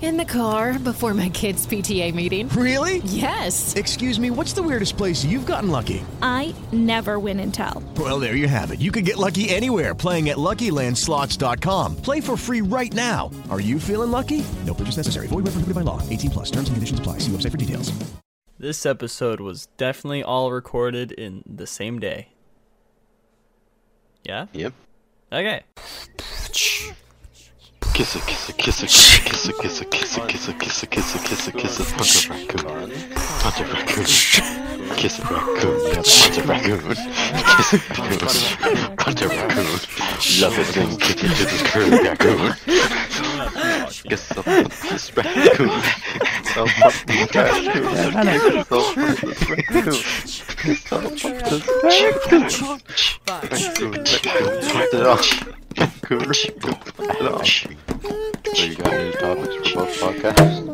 In the car before my kids' PTA meeting. Really? Yes. Excuse me, what's the weirdest place you've gotten lucky? I never win and tell. Well, there you have it. You can get lucky anywhere playing at LuckyLandSlots.com. Play for free right now. Are you feeling lucky? No purchase necessary. Void where prohibited by law. 18 plus. Terms and conditions apply. See website for details. This episode was definitely all recorded in the same day. Yeah? Yep. Okay. Kiss it, kiss it, kiss it, kiss it, kiss it, kiss it, kiss it, kiss it, kiss it, kiss it, kiss it, punch a raccoon. Punch a raccoon. Kiss a raccoon. Yeah, punch a raccoon. Kiss a raccoon. Punch a raccoon. Love it, then kick it to the curb, raccoon. Kiss a this raccoon. So fuck this raccoon. So fuck this raccoon. So fuck this raccoon. Raccoon, raccoon, put it on. Raccoon, raccoon, put it on. So you got any topics for both podcasts?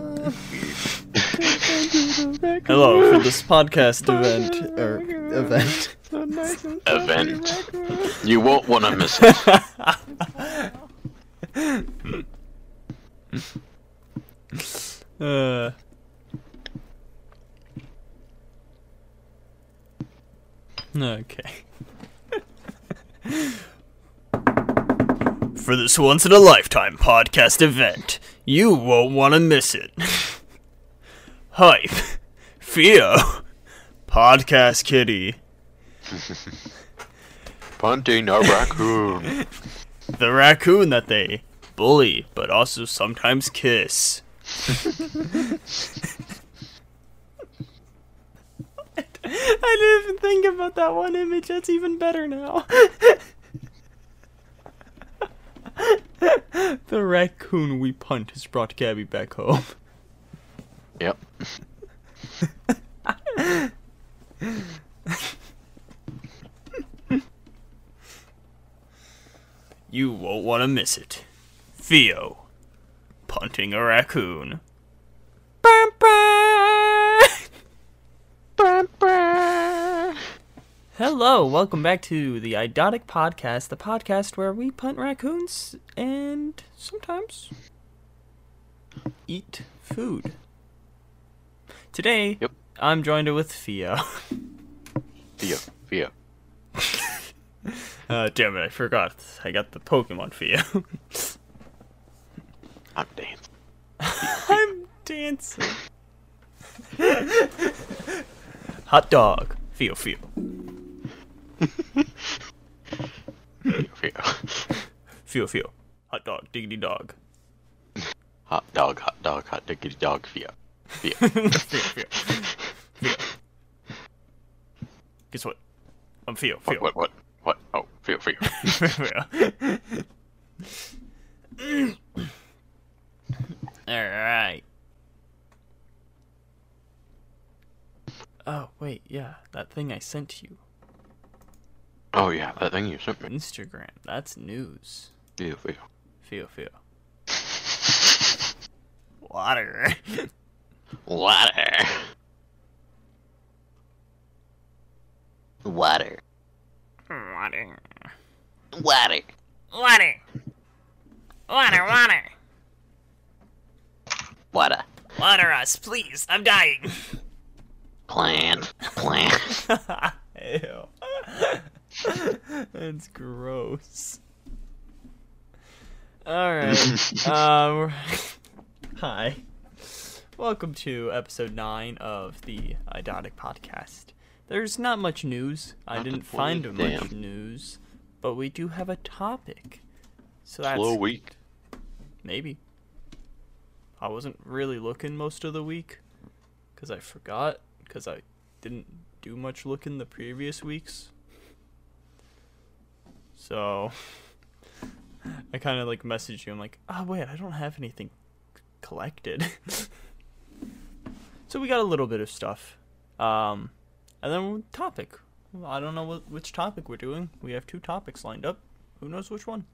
Hello for this podcast event or event. Event. You won't want to miss it. Uh, okay. For this once in a lifetime podcast event, you won't want to miss it. Hype, Theo, Podcast Kitty, Punting a raccoon. the raccoon that they bully but also sometimes kiss. I didn't even think about that one image. That's even better now. the raccoon we punt has brought Gabby back home. Yep. You won't want to miss it. Theo, punting a raccoon. Hello, welcome back to the Idotic Podcast, the podcast where we punt raccoons and sometimes eat food. Today, Yep. I'm joined with Theo. Theo. Theo. Uh, damn it, I forgot. I got the Pokemon Theo. I'm dancing. I'm dancing. Hot dog. Feel, feel. Feel, feel. Hot dog. Diggity dog. Hot dog, hot dog, hot diggity dog, Theo. Theo. feel, feel. Feel. Guess what? I'm feel, feel. What, what, what, what? Oh, Theo, Theo. Alright. Oh, wait, yeah. That thing I sent you. Oh yeah, that thing you sent me. Instagram. That's news. Theo, Theo. Feel, feel. Water. Water. Water. Water. Water. Water. Water, water. Water. Water us, please. I'm dying. Plant. Plant. Ew. That's gross. Alright. um, hi. Welcome to episode 9 of the Idotic Podcast. There's not much news. I Not didn't find much news, but we do have a topic. So that's Slow week. maybe. I wasn't really looking most of the week because I forgot because I didn't do much looking the previous weeks. So I kind of like messaged you. I'm like, oh wait, I don't have anything collected. so we got a little bit of stuff, um, and then topic. I don't know what, which topic we're doing. We have two topics lined up. Who knows which one?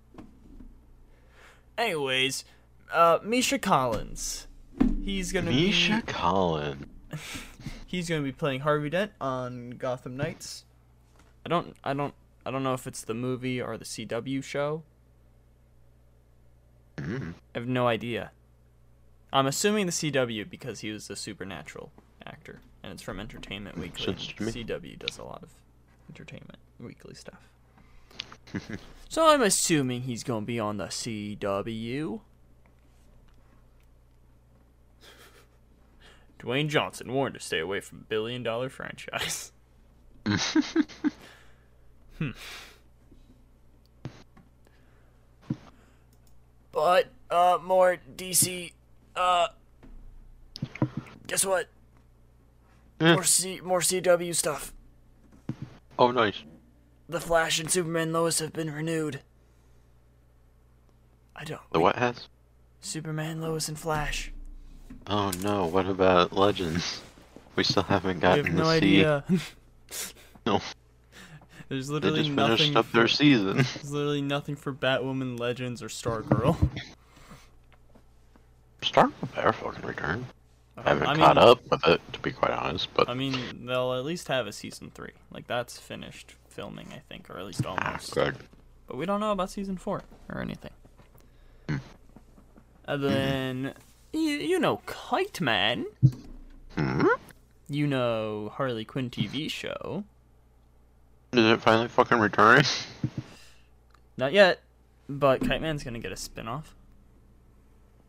Anyways, uh, Misha Collins. He's gonna Misha be. Collin. he's going to be playing Harvey Dent on Gotham Knights. I don't I don't I don't know if it's the movie or the CW show. Mm. I have no idea. I'm assuming the CW because he was a supernatural actor and it's from Entertainment Weekly. CW does a lot of entertainment weekly stuff. so I'm assuming he's going to be on the CW. Dwayne Johnson warned to stay away from billion dollar franchise. hmm. But uh more DC uh guess what? Eh. More C more CW stuff. Oh, nice. The Flash and Superman Lois have been renewed. I don't The what has? Superman Lois and Flash. Oh no, what about Legends? We still haven't I gotten have no to see. idea. No, There's literally they just nothing finished up for, their season. There's literally nothing for Batwoman Legends or Stargirl. Stargirl better fucking return. I haven't I caught mean- up with it, to be quite honest, but I mean, they'll at least have a season three. Like that's finished filming, I think, or at least ah, almost. good. But we don't know about season four or anything. Hmm. And then you, you know Kite Man. Hmm? You know Harley Quinn TV show. Is it finally fucking returning? Not yet, but Kite Man's gonna get a spin-off.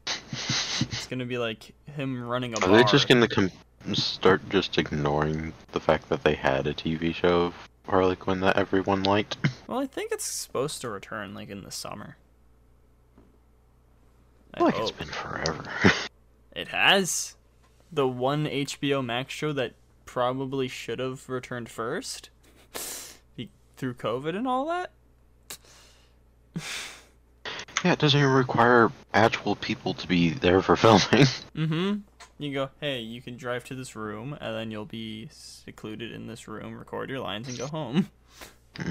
It's gonna be like him running a Are bar. they just gonna start just ignoring the fact that they had a TV show of Harley Quinn that everyone liked? Well, I think it's supposed to return like in the summer. I like it's hope. been forever. It has. The one HBO Max show that probably should have returned first. Be- through COVID and all that. yeah, it doesn't even require actual people to be there for filming. Mm-hmm. You go, hey, you can drive to this room, and then you'll be secluded in this room, record your lines, and go home.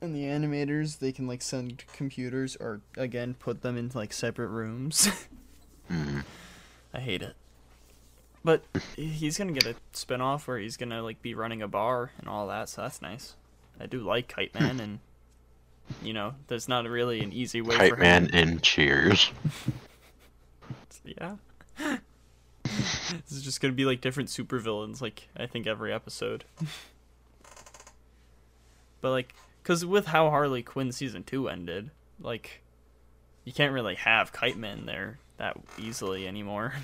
And the animators, they can like send computers or again put them into like separate rooms. Mhm. I hate it. But he's gonna get a spin-off where he's gonna like be running a bar and all that, so that's nice. I do like Kite hmm. Man and you know, there's not really an easy way Kite for Man and Cheers. Yeah. this is just gonna be like different supervillains, like I think every episode. but like, cause with how Harley Quinn season two ended, like, you can't really have Kite Man there that easily anymore.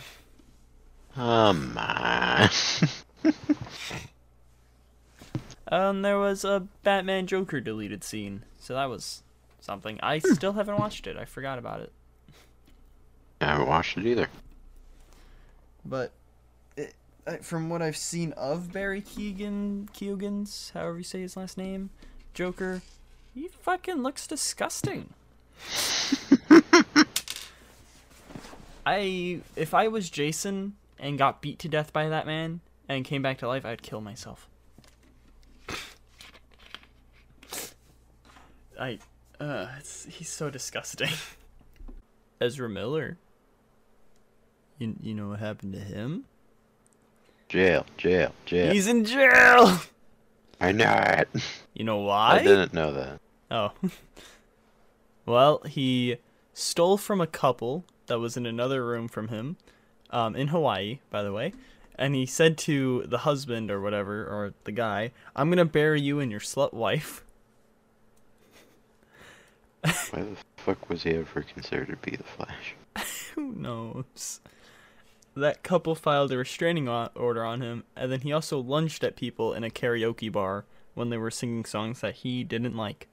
Oh my. Um, there was a Batman Joker deleted scene, so that was something. I still haven't watched it. I forgot about it. I haven't watched it either. But it, from what I've seen of Barry Keegan, Keoghan's, however you say his last name, Joker, he fucking looks disgusting. I if I was Jason and got beat to death by that man and came back to life, I'd kill myself. I uh it's, he's so disgusting. Ezra Miller. You you know what happened to him? Jail, jail, jail. He's in jail. I know it. You know why? I didn't know that. Oh. well, he stole from a couple that was in another room from him, um, in Hawaii, by the way. And he said to the husband or whatever, or the guy, I'm gonna bury you and your slut wife. Why the fuck was he ever considered to be the Flash? Who knows? That couple filed a restraining order on him, and then he also lunged at people in a karaoke bar when they were singing songs that he didn't like.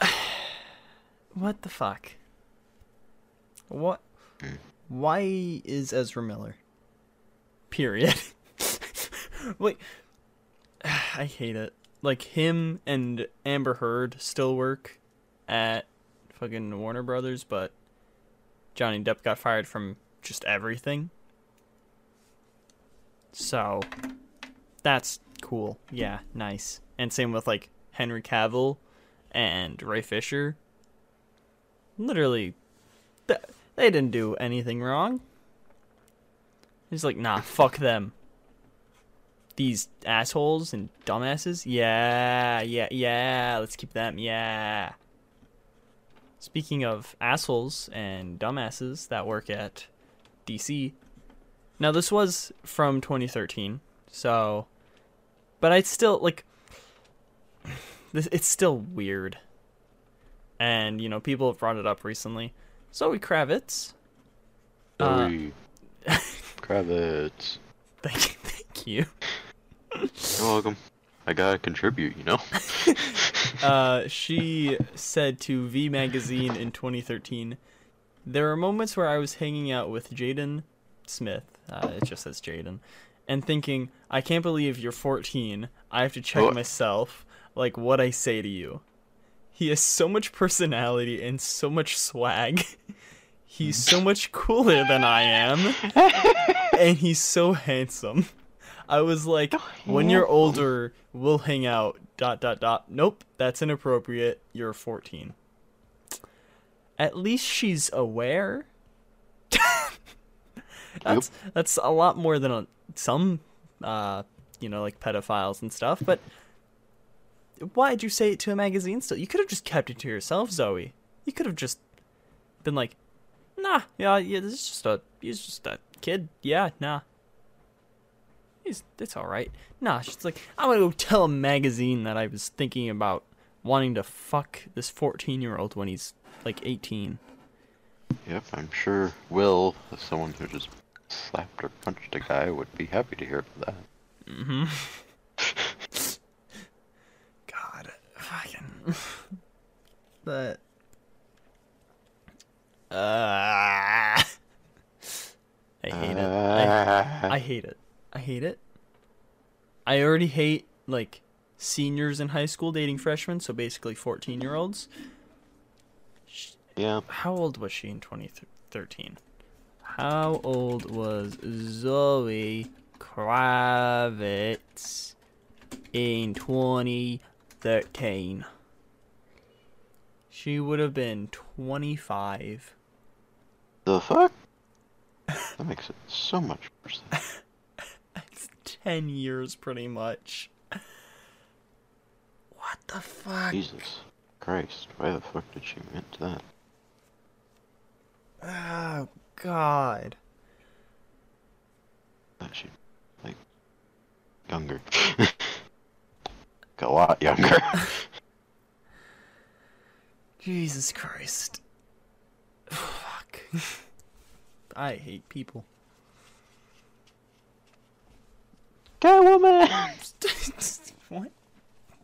what the fuck? What? Hmm. Why is Ezra Miller? Period. Wait. I hate it. Like him and Amber Heard still work at fucking Warner Brothers, but Johnny Depp got fired from just everything. So that's cool. Yeah, nice. And same with like Henry Cavill and Ray Fisher. Literally, th- They didn't do anything wrong. He's like, nah, fuck them. These assholes and dumbasses? Yeah, yeah, yeah. Let's keep them. Yeah. Speaking of assholes and dumbasses that work at DC. Now, this was from 2013, so. But I'd still, like. This, it's still weird. And, you know, people have brought it up recently. Zoe Kravitz. Uh, Kravitz. Thank, you. thank you. You're welcome. I gotta contribute, you know? Uh, she said to V Magazine in 2013, "There are moments where I was hanging out with Jaden Smith. Uh, it just says Jaden, and thinking, I can't believe you're 14. I have to check What? myself. Like what I say to you. He has so much personality and so much swag. He's so much cooler than I am, and he's so handsome." I was like, when you're older, we'll hang out. Dot dot dot. Nope, that's inappropriate. You're 14. At least she's aware. that's that's a lot more than a, some, uh, you know, like pedophiles and stuff. But why'd you say it to a magazine? Still, you could have just kept it to yourself, Zoe. You could have just been like, nah, yeah, yeah. This is just a, he's just a kid. Yeah, nah. He's, it's all right. Nah, she's like, I'm gonna go tell a magazine that I was thinking about wanting to fuck this 14 year old when he's like 18. Yep, I'm sure Will, as someone who just slapped or punched a guy, would be happy to hear that. Mm-hmm. God, fucking. but. Uh, I hate it. I, I hate it. I hate it. I already hate like seniors in high school dating freshmen, so basically 14 year olds. Yeah, How old was she in 2013? How old was Zoe Kravitz in 2013? She would have been 25. the fuck? That makes it so much worse. That's 10 years pretty much. What the fuck? Jesus Christ, why the fuck did she to that? Oh, God. That like, younger. a lot younger. Jesus Christ. Fuck. I hate people. Catwoman! what?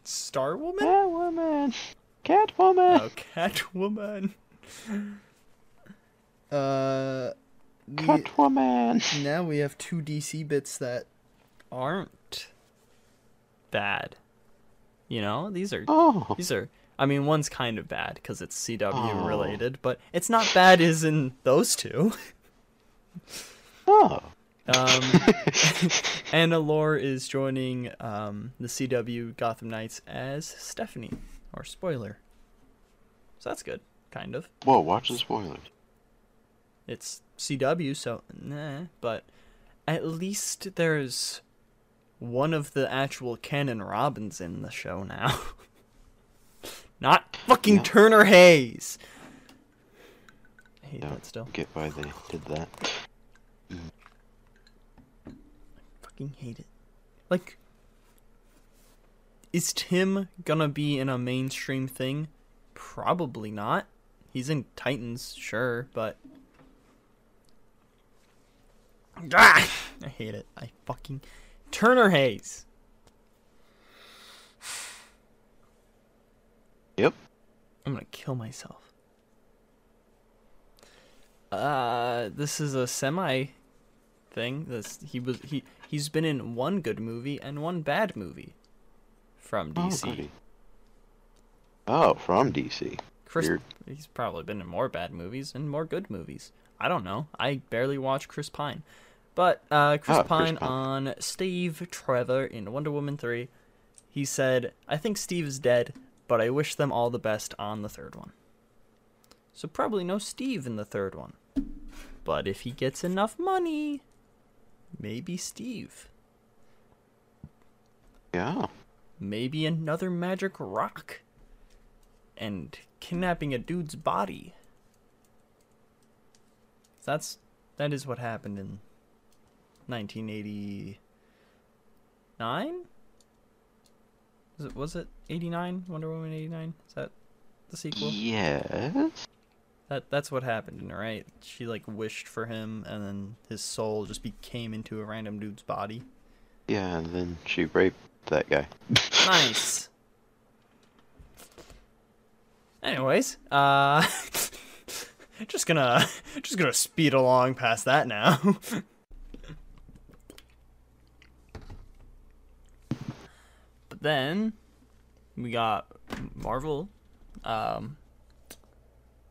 Star Woman? Catwoman! Catwoman! Oh, Catwoman. Uh, Catwoman! now we have two DC bits that aren't bad. You know, these are Oh, these are. I mean, one's kind of bad because it's CW Oh. related, but it's not bad as in those two. oh. Um, Anna Lore is joining um, the CW Gotham Knights as Stephanie, or spoiler. So that's good, kind of. Whoa, watch the spoilers. It's CW, so nah. But at least there's one of the actual canon Robins in the show now. Not fucking Yeah. Turner Hayes. I hate Don't that still. get why they did that. I fucking hate it. Like, is Tim gonna be in a mainstream thing? Probably not. He's in Titans, sure, but. Ah! I hate it. I fucking. Turner Hayes. Yep. I'm gonna kill myself. Uh, this is a semi thing. This he was he he's been in one good movie and one bad movie from Oh, DC. goody. Oh, from DC. Chris, Weird. he's probably been in more bad movies and more good movies. I don't know. I barely watch Chris Pine, but uh, Chris Chris Pine Pine. on Steve Trevor in Wonder Woman three. He said, "I think Steve is dead, but I wish them all the best on the third one." So probably no Steve in the third one. But if he gets enough money, maybe Steve. Yeah. Maybe another magic rock. And kidnapping a dude's body. That's that is what happened in 1989. Was it was it 89? Wonder Woman 89? Is that the sequel? Yes. That that's what happened, right? She like wished for him, and then his soul just became into a random dude's body. Yeah, and then she raped that guy. Nice. Anyways, uh, just gonna just gonna speed along past that now. then we got Marvel, um,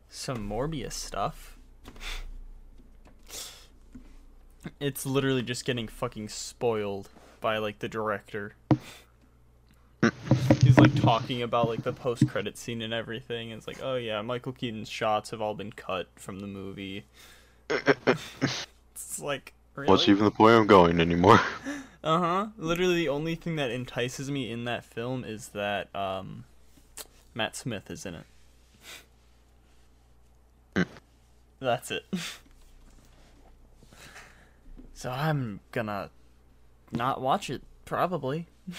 some Morbius stuff. It's literally just getting fucking spoiled by like the director. He's like talking about like the post credit scene and everything. And it's like, oh yeah, Michael Keaton's shots have all been cut from the movie. it's like, really? What's even the point of going anymore? Uh huh. Literally, the only thing that entices me in that film is that um, Matt Smith is in it. That's it. so I'm gonna not watch it, probably.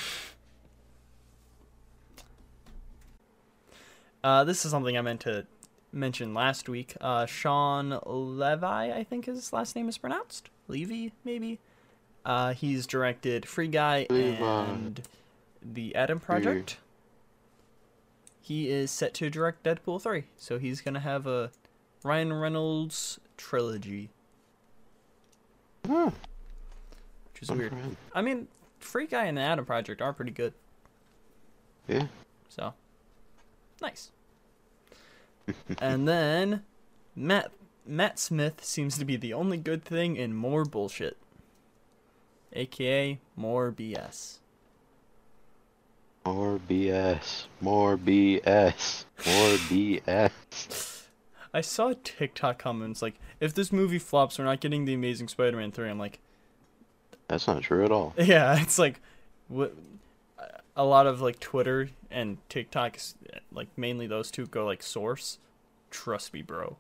uh, this is something I meant to mention last week. Uh, Shawn Levi, I think his last name is pronounced. Levy, maybe. Uh, he's directed Free Guy and The Adam Project. He is set to direct Deadpool 3, so he's gonna have a Ryan Reynolds trilogy, Hmm, which is weird. I mean, Free Guy and The Adam Project are pretty good, Yeah. so nice. and then Matt Matt Smith seems to be the only good thing in more bullshit, aka more BS. More BS. More BS. More BS. I saw TikTok comments like, if this movie flops, we're not getting the Amazing Spider-Man three. I'm like, That's not true at all. yeah, it's like, what? A lot of like Twitter and TikTok, like mainly those two go like source. Trust me, bro.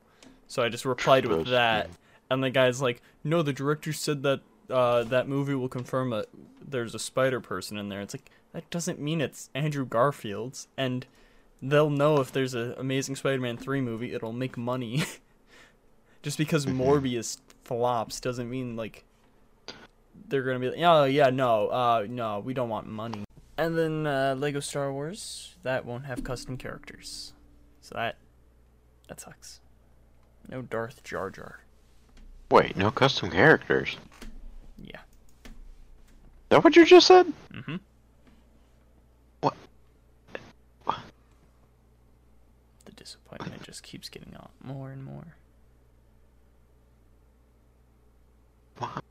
So I just replied with that, me. and the guy's like, no, the director said that uh, that movie will confirm that there's a Spider Person in there. It's like that doesn't mean it's Andrew Garfield's, and they'll know if there's a Amazing Spider-Man three movie, it'll make money. Just because Morbius flops doesn't mean like they're gonna be like, oh yeah, no, uh, no, we don't want money. And then uh, Lego Star Wars that won't have custom characters, so that that sucks. No Darth Jar Jar. Wait, no custom characters. Yeah. Is that what you just said? Mm-hmm. What? The disappointment just keeps getting on more and more. What?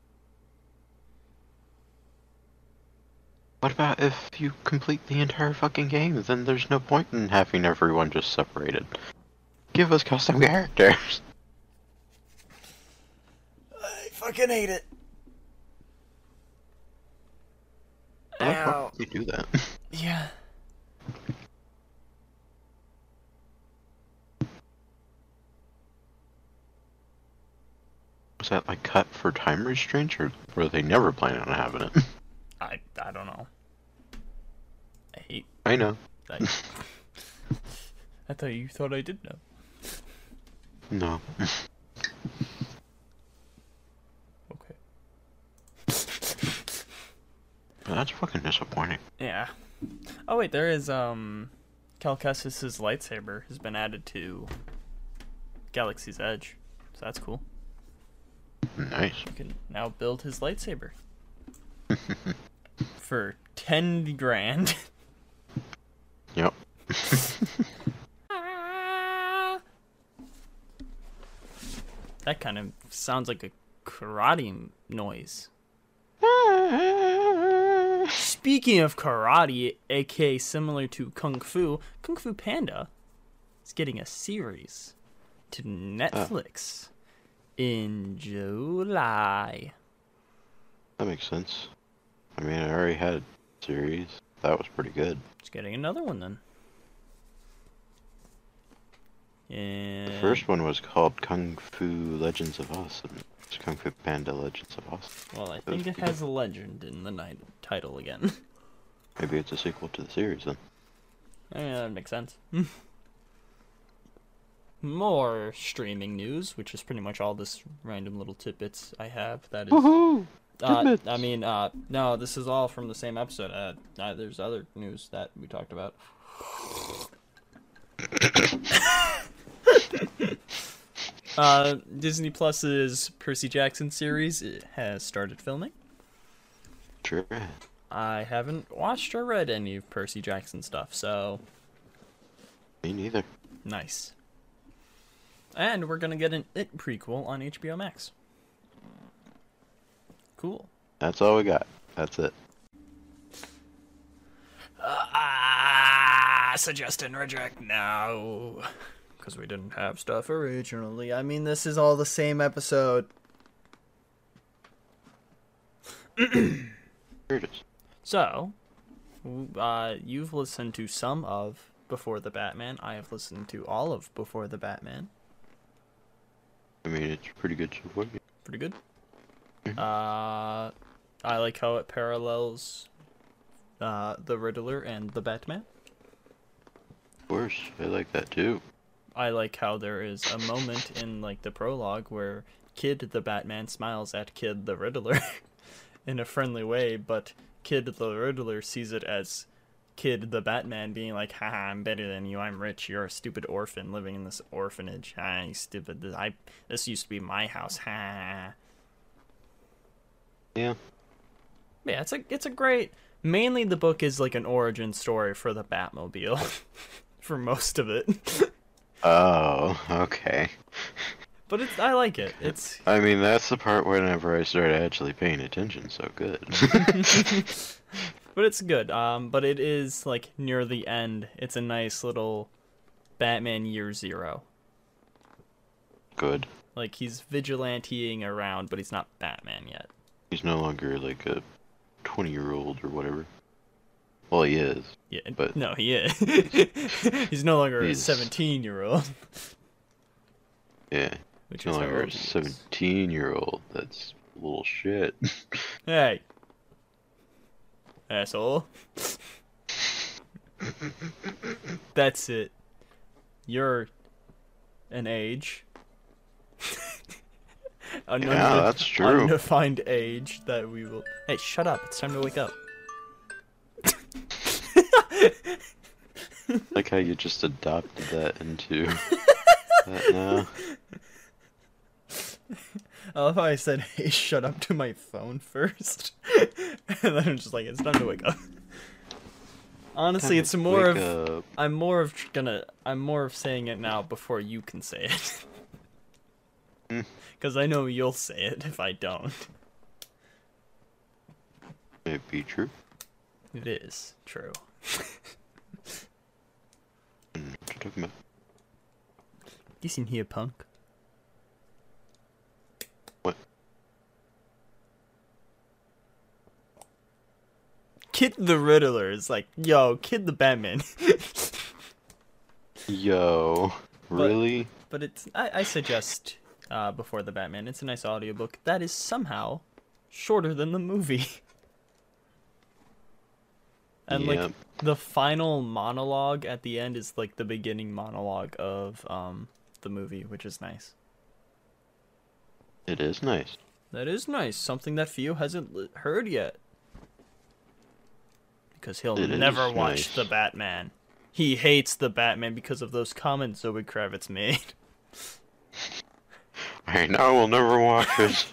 What about if you complete the entire fucking game? Then there's no point in having everyone just separated. Give us custom characters. I fucking hate it. Why the Ow. fuck would you do that? Yeah. Was that like cut for time restraints, or were they never planning on having it? I I don't know. I hate I know. that. I thought you thought I did know. No. Okay. That's fucking disappointing. Yeah. Oh wait, there is um Cal lightsaber has been added to Galaxy's Edge. So that's cool. Nice. You can now build his lightsaber. For ten grand. Yep. that kind of sounds like a karate noise. Speaking of karate, aka similar to Kung Fu, Kung Fu Panda is getting a series to ah. Netflix. in July. That makes sense. I mean, I already had a series. That was pretty good. It's getting another one then. And The first one was called Kung Fu Legends of and it's Kung Fu Panda Legends of Us. well, I that think it pretty has a legend in the night title again. Maybe it's a sequel to the series then. Yeah, that makes sense. More streaming news, which is pretty much all this random little tidbits I have. That is, Woohoo! uh, I mean, uh, no, this is all from the same episode. Uh, uh, there's other news that we talked about. uh, Disney Plus's Percy Jackson series it has started filming. Sure. I haven't watched or read any of Percy Jackson stuff, so Me neither. Nice. And we're gonna get an It prequel on HBO Max. Cool. That's all we got. That's it. Ah, suggest and reject now. Because we didn't have stuff originally. I mean, this is all the same episode. Here it is. So, uh, you've listened to some of Before the Batman. I have listened to all of Before the Batman. I mean, it's pretty good so far. Pretty good. Uh, I like how it parallels uh, the Riddler and the Batman. Of course, I like that too. I like how there is a moment in like the prologue where Kid the Batman smiles at Kid the Riddler in a friendly way, but Kid the Riddler sees it as Kid the Batman being like, "Haha, I'm better than you. I'm rich. You're a stupid orphan living in this orphanage. Ah, you stupid. This, I this used to be my house. Ha." Yeah. Yeah, it's a it's a great. Mainly, the book is like an origin story for the Batmobile, for most of it. Oh, okay. but it's I like it. It's I mean, that's the part whenever I started actually paying attention. So good. but it's good. Um, but it is like near the end. It's a nice little Batman Year Zero. good. Like he's vigilanteing around, but he's not Batman yet. He's no longer like a twenty-year-old or whatever. Well, he is. Yeah, But- no, he is. he's no longer a seventeen-year-old, Yeah. which No is longer a seventeen-year-old. That's little shit. Hey, asshole. That's it. You're an age. An Yeah, that's true. Undefined age that we will. Hey, shut up! It's time to wake up. Like how you just adopted that into that now. I love how I said, "Hey, shut up" to my phone first, and then I'm just like, "It's time to wake up." Honestly, it's more of up. I'm more of gonna I'm more of saying it now before you can say it. Hmm. Because I know you'll say it if I don't. It be true. It is true. What you talking about? Listen here, punk. What? Kid the Riddler is like, yo, Kid the Batman. Yo, really? but it's I, I suggest uh, before the Batman. It's a nice audiobook that is somehow shorter than the movie. and Yep. like the final monologue at the end is like the beginning monologue of um the movie, which is nice. It is nice. That is nice. Something that Theo hasn't heard yet. Because he'll It never watch nice. the Batman. He hates the Batman because of those comments Zoe Kravitz made. I know we'll never watch it.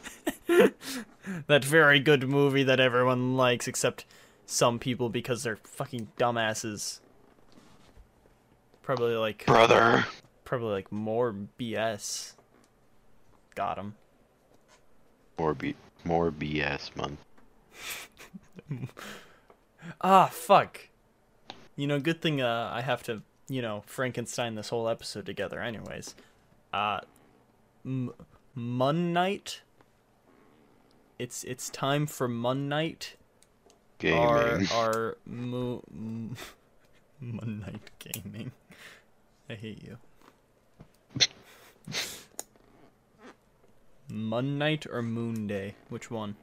that very good movie that everyone likes except some people because they're fucking dumbasses. Probably like Brother. probably like more BS. Got him. More B more BS month. Ah, fuck. You know, good thing uh, I have to, you know, Frankenstein this whole episode together anyways. Uh, m- Mun Knight. It's it's time for Mun Knight. Gaming. our mo- m- Knight gaming. I hate you. Mun Knight or Moon Day? Which one?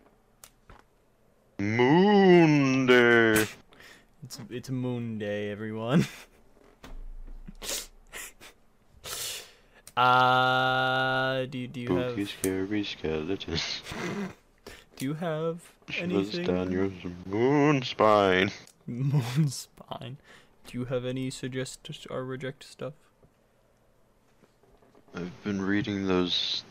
Moon Day. It's it's Moon Day, everyone. uh do you, do you Spooky, have scary skeletons. do you have Shivers anything? down your moon spine. Moon spine. Do you have any suggest or reject stuff? I've been reading those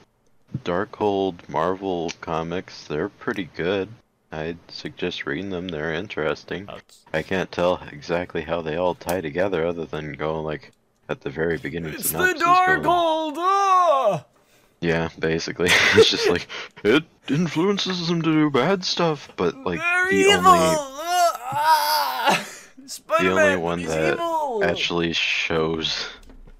Darkhold Marvel comics. They're pretty good. I'd suggest reading them. They're interesting. That's I can't tell exactly how they all tie together, other than going like at the very beginning. It's the synopsis dark going- Ah! Yeah, basically, it's just like it influences them to do bad stuff, but like They're the evil. only Ah! the only one that evil. actually shows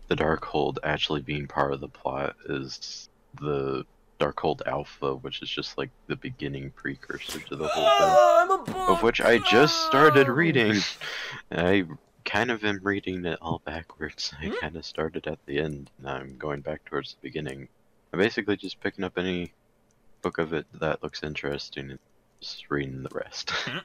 the Darkhold actually being part of the plot is the Darkhold Alpha, which is just like the beginning precursor to the whole thing. Ah. Of which I just started reading. I kind of am reading it all backwards. I Hmm? kind of started at the end. Now I'm going back towards the beginning. I'm basically just picking up any book of it that looks interesting and just reading the rest. Mm-hmm.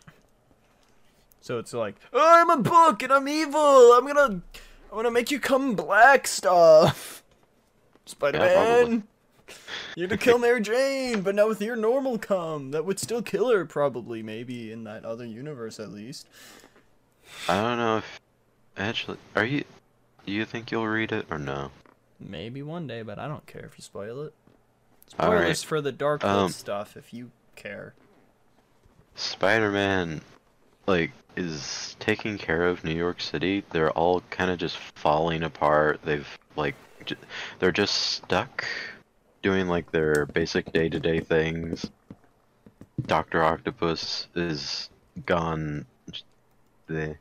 So it's like, "Oh, I'm a book and I'm evil. I'm gonna, I'm gonna make you come black stuff. Spider-Man, you're to kill Mary Jane, but not with your normal cum. That would still kill her, probably, maybe in that other universe at least. I don't know if actually are you do you think you'll read it or no? Maybe one day, but I don't care if you spoil it. Spoilers right. for the Dark Um, stuff if you care. Spider-Man like is taking care of New York City. They're all kind of just falling apart. They've like j- they're just stuck doing like their basic day-to-day things. Doctor Octopus is gone bleh,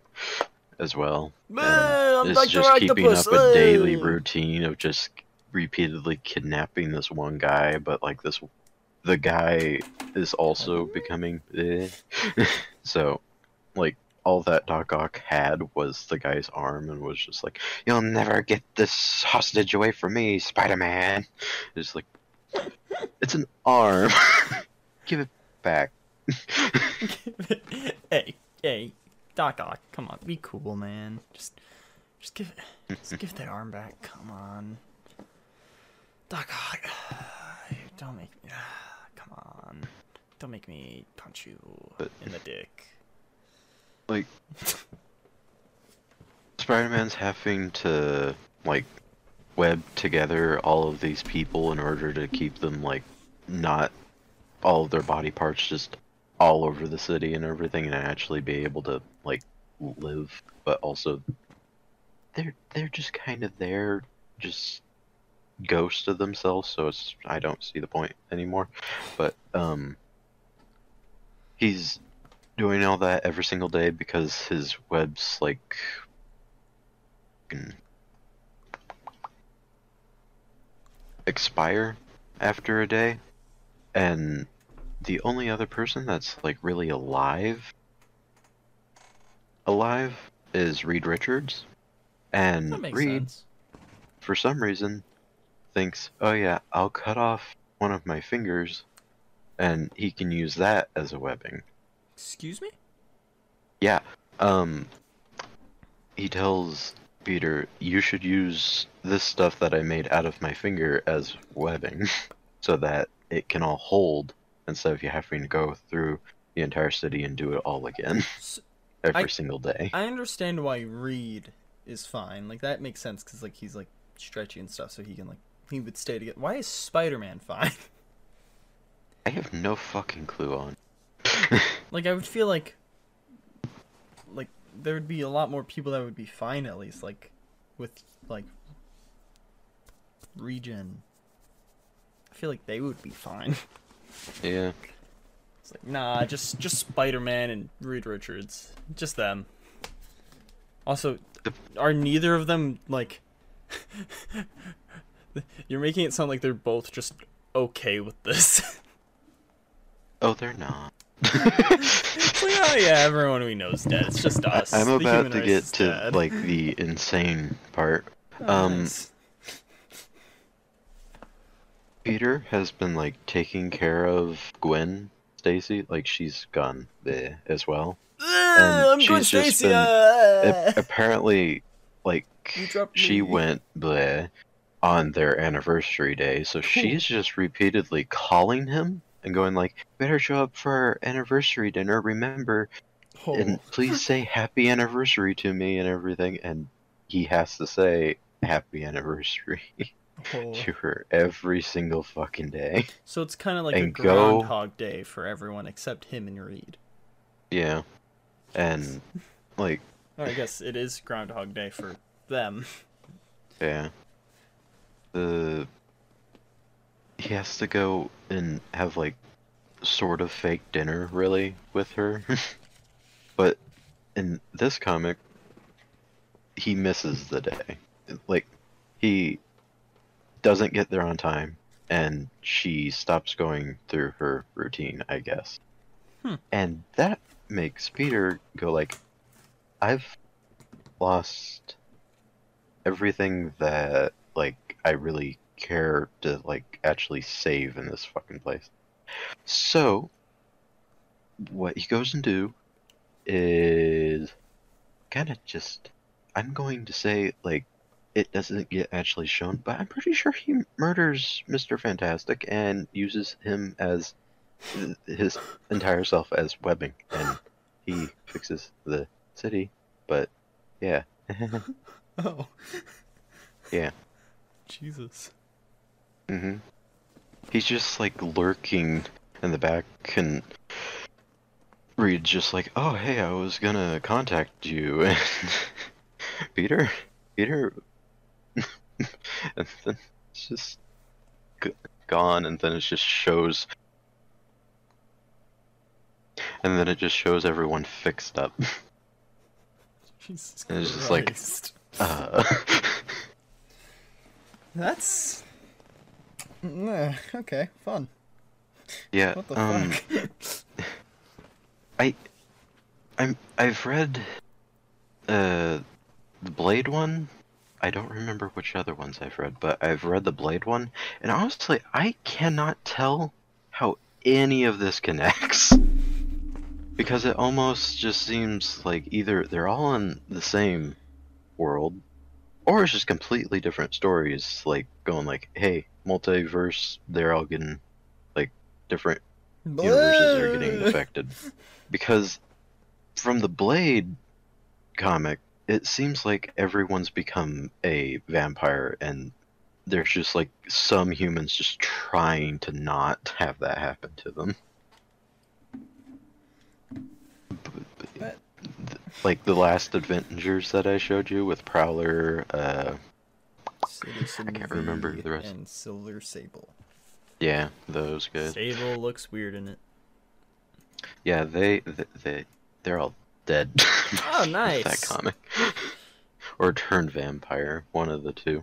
as well. I'm and Dr. just keeping up Octopus, a daily routine of just repeatedly kidnapping this one guy, but like this the guy is also becoming eh. so like all that Doc Ock had was the guy's arm and was just like, You'll never get this hostage away from me, Spider Man It's like It's an arm. Give it back. hey, hey, Doc Ock, come on, be cool, man. Just, just give, just give that arm back. Come on, Doc Ock. Don't make me. Come on, don't make me punch you But- in the dick. like Spider-Man's having to like web together all of these people in order to keep them like not all of their body parts just all over the city and everything and actually be able to live but also they're they're just kind of there just ghost of themselves so it's I don't see the point anymore. But um he's doing all that every single day because his webs like expire after a day. And the only other person that's like really alive alive is Reed Richards and Reed sense. for some reason thinks, "Oh yeah, I'll cut off one of my fingers and he can use that as a webbing." Excuse me. Yeah. Um he tells Peter, "You should use this stuff that I made out of my finger as webbing so that it can all hold instead of you having to go through the entire city and do it all again every I- single day." I understand why Reed is fine. Like that makes sense because like he's like stretchy and stuff, so he can like he would stay together. Why is Spider-Man fine? I have no fucking clue on. Like I would feel like like there would be a lot more people that would be fine at least like with like region. I feel like they would be fine. yeah. Like nah, just just Spider-Man and Reed Richards, just them. Also, are neither of them like? You're making it sound like they're both just okay with this. Oh, they're not. like, oh yeah, everyone we know is dead. It's just us. I'm The about to get to dead. like the insane part. Oh, um, nice. Peter has been like taking care of Gwen Stacy, like she's gone there as well. Ugh, I'm she's just Stacy. been- uh, apparently, like she me. went bleh on their anniversary day, so she's just repeatedly calling him and going like, "Better show up for our anniversary dinner. Remember, Oh. and please say happy anniversary to me and everything." And he has to say happy anniversary Oh. to her every single fucking day. So it's kind of like a and go- Groundhog Day for everyone except him and Reed. Yeah, and like Or I guess it is Groundhog Day for them. Yeah. The he has to go and have like sort of fake dinner really with her. but in this comic he misses the day. Like he doesn't get there on time and she stops going through her routine, I guess. Hmm. And that makes Peter go like I've lost everything that like I really care to like actually save in this fucking place. So what he goes and do is kind of just I'm going to say like it doesn't get actually shown, but I'm pretty sure he murders Mr. Fantastic and uses him as his entire self as webbing and he fixes the city. But yeah. Oh. Yeah. Jesus. Mm hmm He's just like lurking in the back, and Reed's just like, "Oh, hey, I was gonna contact you." And Peter, Peter, and then it's just gone, and then it just shows, and then it just shows everyone fixed up. Jesus And it's just like- Uh, That's. Nah, okay, fun. yeah. What the um, fuck? I, I'm I've read, uh, the Blade one. I don't remember which other ones I've read, but I've read the Blade one, and honestly, I cannot tell how any of this connects. Because it almost just seems like either they're all in the same world, or it's just completely different stories. Like going like, hey, multiverse, they're all getting like different universes are getting affected because from the blade comic it seems like everyone's become a vampire and there's just like some humans just trying to not have that happen to them B- But- th- like the last Avengers that I showed you with Prowler, uh, Citizen I can't remember V the rest. And Silver Sable. yeah, those good. Sable looks weird in it. Yeah, they they, they they're all dead. Oh, nice. that comic. or turned vampire, one of the two.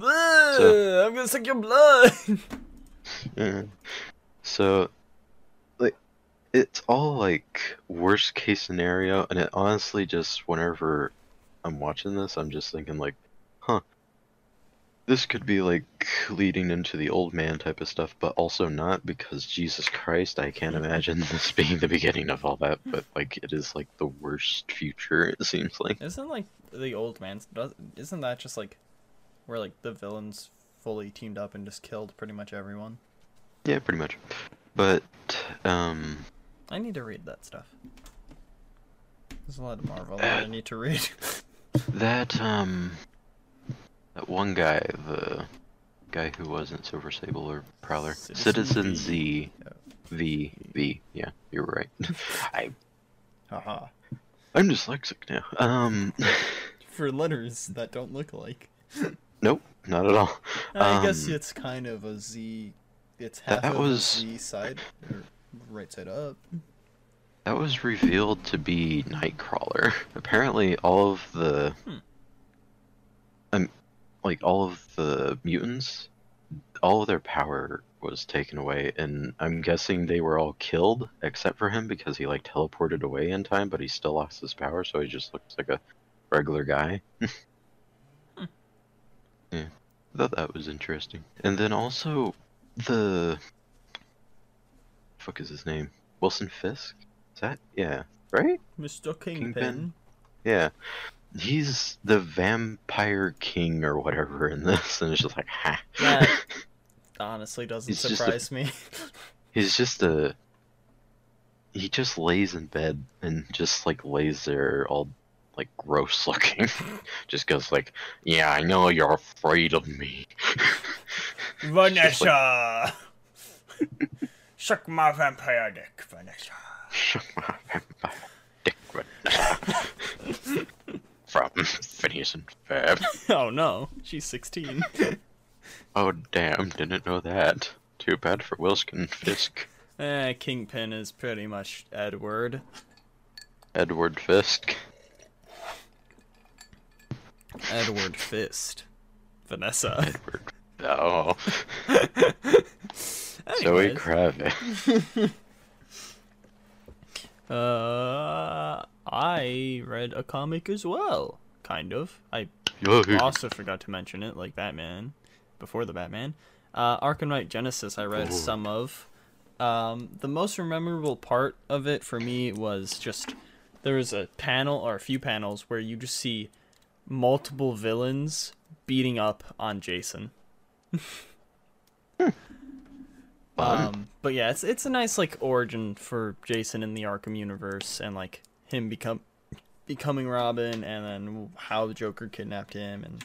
Ugh, I'm gonna suck your blood. Yeah. So, like, it's all like worst case scenario, and it honestly just whenever I'm watching this, I'm just thinking like, huh, this could be like leading into the old man type of stuff, but also not because Jesus Christ, I can't imagine this being the beginning of all that. But like, it is like the worst future. It seems like. Isn't like the old man's? Isn't that just like where like the villains fully teamed up and just killed pretty much everyone? Yeah, pretty much. But um, I need to read that stuff. There's a lot of Marvel that I need to read. That um, that one guy, the guy who wasn't Silver Sable or Prowler, Citizen Citizen V. Z, V V. Yeah, you're right. I Haha. I'm dyslexic now. Um, For letters that don't look alike. nope, not at all. I guess Um, it's kind of a Z. It's half that of was- a Z side, or right side up. That was revealed to be Nightcrawler. Apparently, all of the, Hmm. um, like all of the mutants, all of their power was taken away, and I'm guessing they were all killed except for him because he like teleported away in time, but he still lost his power, so he just looks like a regular guy. Hmm. yeah, I thought that was interesting. And then also the fuck is his name? Wilson Fisk? Is that yeah? Right? Mr. Kingpin. Kingpin? Yeah. He's the vampire king or whatever in this, and it's just like, ha. That honestly doesn't He's just a- surprise me. He's just a. He just lays in bed and just like lays there all like gross looking. just goes like, yeah, I know you're afraid of me. Vanessa! Suck my vampire dick, Vanessa. Shut my vampire dick, Vanessa. From Phineas and Ferb. Oh no, she's 16. Oh damn, didn't know that. Too bad for Wilson Fisk. eh, Kingpin is pretty much Edward. Edward Fisk. Edward Fist. Vanessa. Edward. Oh. Zoe Kravitz. Uh, I read a comic as well. Kind of. I also forgot to mention it, like Batman, before the Batman. Uh, Arkham Knight Genesis, I read some of. Um, the most memorable part of it for me was just there was a panel or a few panels where you just see multiple villains beating up on Jason. Um, but yeah, it's it's a nice like origin for Jason in the Arkham universe and like him become becoming Robin and then how the Joker kidnapped him and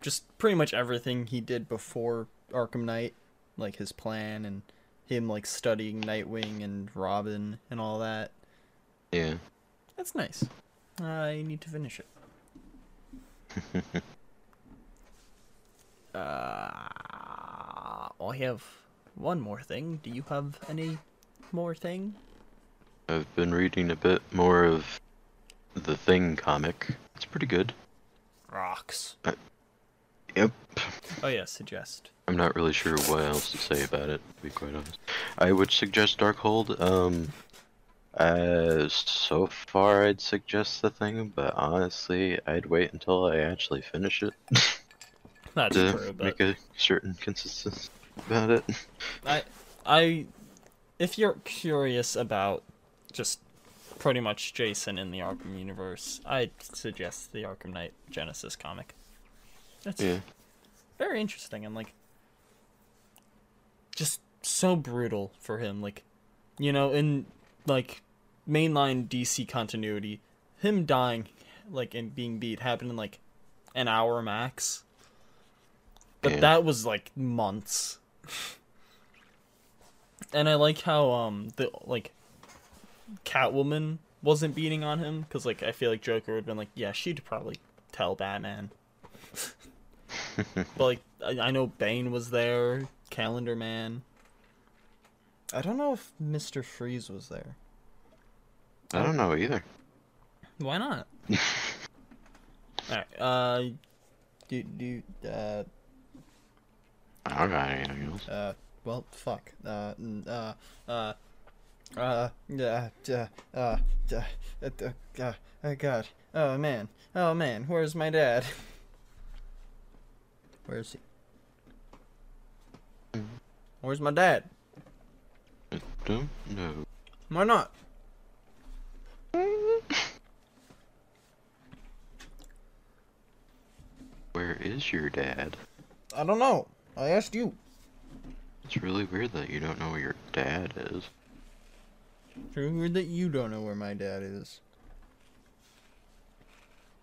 just pretty much everything he did before Arkham Knight, like his plan and him like studying Nightwing and Robin and all that. Yeah. That's nice. I need to finish it. uh, I have one more thing. Do you have any more thing? I've been reading a bit more of the Thing comic. It's pretty good. Rocks. Yep. Oh yeah, suggest. I'm not really sure what else to say about it, to be quite honest. I would suggest Darkhold. Um, uh, so far I'd suggest the thing, but honestly, I'd wait until I actually finish it That's to true, but make a certain consistency about it. I, I, if you're curious about just pretty much Jason in the Arkham universe, I'd suggest the Arkham Knight Genesis comic. It's Yeah. very interesting and like just so brutal for him. Like, you know, in like mainline DC continuity, him dying, like and being beat happened in like an hour max. But Yeah. that was like months. And I like how um the like Catwoman wasn't beating on him because like I feel like Joker would have been like, yeah, she'd probably tell Batman. but like I, I know Bane was there, Calendar Man. I don't know if Mister Freeze was there. I don't know either. Why not? Alright, uh, do do uh I don't got anything else. uh well fuck. Uh uh uh uh uh uh uh uh uh god. Oh man. Oh man. Where's my dad? Where's he? Where's my dad? I don't know. why not? Where is your dad? I don't know I asked you It's really weird that you don't know where your dad is. it's really weird that you don't know where my dad is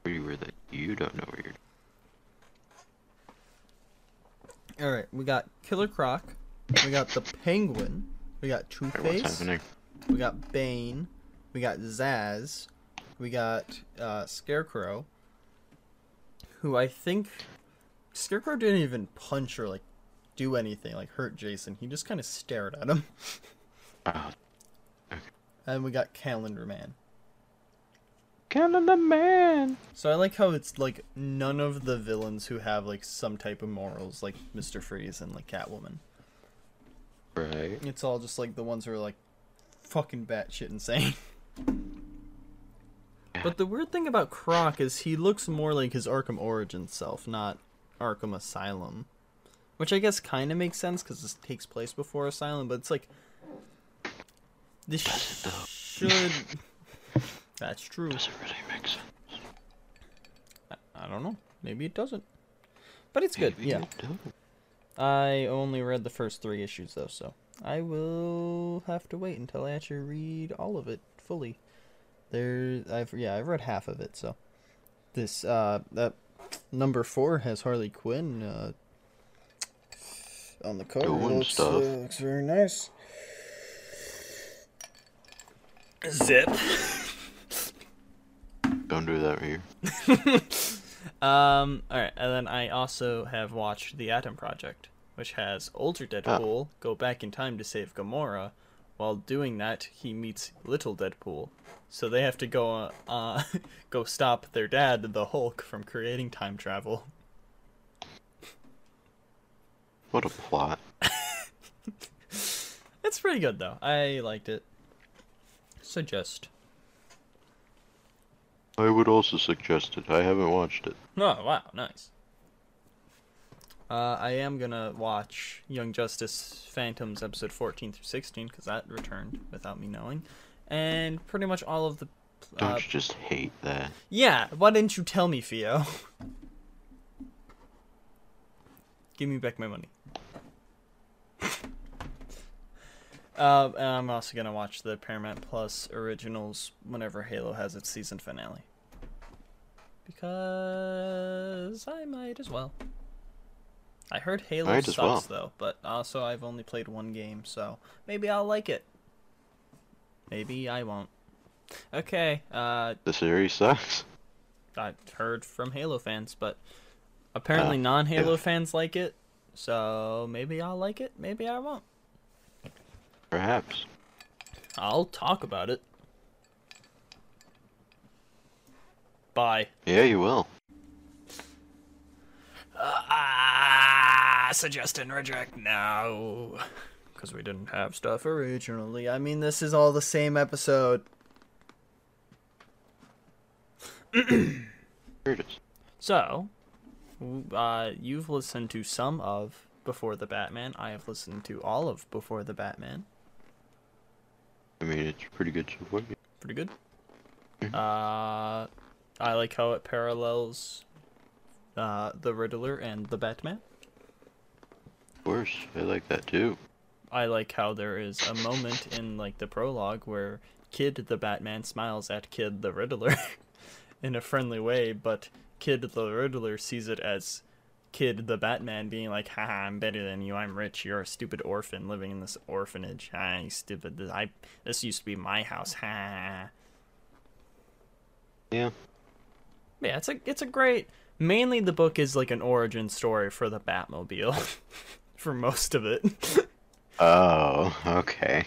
Pretty weird that you don't know where your dad. all right we got Killer Croc we got the Penguin we got Two Face happening? We got Bane. We got Zsasz. We got uh, Scarecrow. Who I think Scarecrow didn't even punch or like do anything like hurt Jason. He just kind of stared at him. Oh, And we got Calendar Man. Calendar Man. So I like how it's like none of the villains who have like some type of morals, like Mister Freeze and like Catwoman. Right. It's all just like the ones who are like fucking batshit insane. But the weird thing about Croc is he looks more like his Arkham Origins self, not Arkham Asylum. Which I guess kind of makes sense because this takes place before Asylum, but it's like. This should. That's true. Does it really make sense? I, I don't know. Maybe it doesn't. But it's good, Maybe yeah. you. I only read the first three issues though, so I will have to wait until I actually read all of it fully. There, I've yeah, I've read half of it, so this uh that number four has Harley Quinn uh on the cover. Doing It looks, stuff. uh, looks very nice. Zip. Don't do that here. Um, alright, and then I also have watched The Adam Project, which has older Deadpool go back in time to save Gamora. While doing that, he meets little Deadpool. So they have to go, uh, uh go stop their dad, the Hulk, from creating time travel. What a plot. It's pretty good, though. I liked it. Suggest. I would also suggest it. I haven't watched it. Oh, wow, nice. Uh, I am gonna watch Young Justice Phantoms episode 14 through 16 because that returned without me knowing, and pretty much all of the. Don't Uh, you just hate that? yeah, why didn't you tell me, Theo? Give me back my money. Uh, and I'm also gonna watch the Paramount Plus originals whenever Halo has its season finale. Because I might as well. I heard Halo sucks well. though, but also I've only played one game, so maybe I'll like it. Maybe I won't. Okay, uh, The series sucks. I've heard from Halo fans, but apparently Ah, non-Halo yeah. fans like it. So maybe I'll like it, maybe I won't. Perhaps. I'll talk about it. Bye. Yeah, you will. Ah, suggest and reject now. Because we didn't have stuff originally. I mean, this is all the same episode. Here it is. So, uh, you've listened to some of Before the Batman. I have listened to all of Before the Batman. I mean, it's pretty good so far. Pretty good. Uh, I like how it parallels uh, the Riddler and the Batman. Of course, I like that too. I like how there is a moment in like the prologue where Kid the Batman smiles at Kid the Riddler in a friendly way, but Kid the Riddler sees it as Kid the Batman being like, "Haha, I'm better than you. I'm rich. You're a stupid orphan living in this orphanage. Ha, you stupid. This- I this used to be my house. Ha." Yeah. Yeah, it's a it's a great. Mainly, the book is like an origin story for the Batmobile, for most of it. Oh, okay.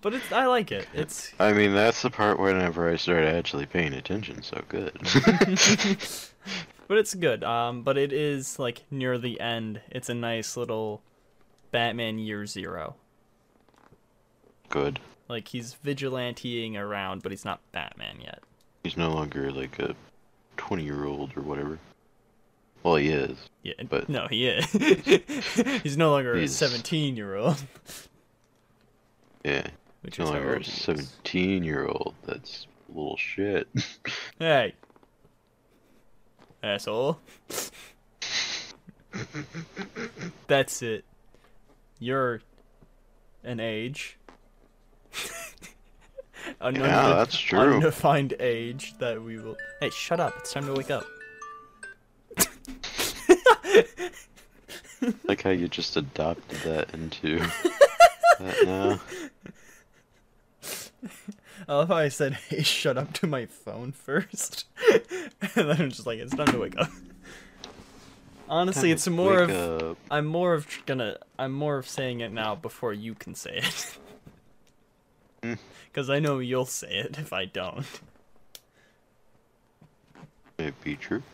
but it's I like it. It's I mean, that's the part whenever I start actually paying attention. So good. but it's good. Um, but it is like near the end. It's a nice little Batman Year Zero. good. Like he's vigilanteing around, but he's not Batman yet. He's no longer like a twenty-year-old or whatever. Well, he is. Yeah, But- no, he is. he's no longer He's- a seventeen-year-old, Yeah. which He's is no how longer a seventeen-year-old. That's a little shit. Hey, asshole. That's it. You're an age. Yeah, that's true. Undefined age that we will. Hey, shut up! It's time to wake up. Like how you just adopted that into that now. I love how I said, "Hey, shut up" to my phone first, and then I'm just like, "It's time to wake up." Honestly, Time it's more of up. I'm more of gonna I'm more of saying it now before you can say it. Because I know you'll say it if I don't. May be true.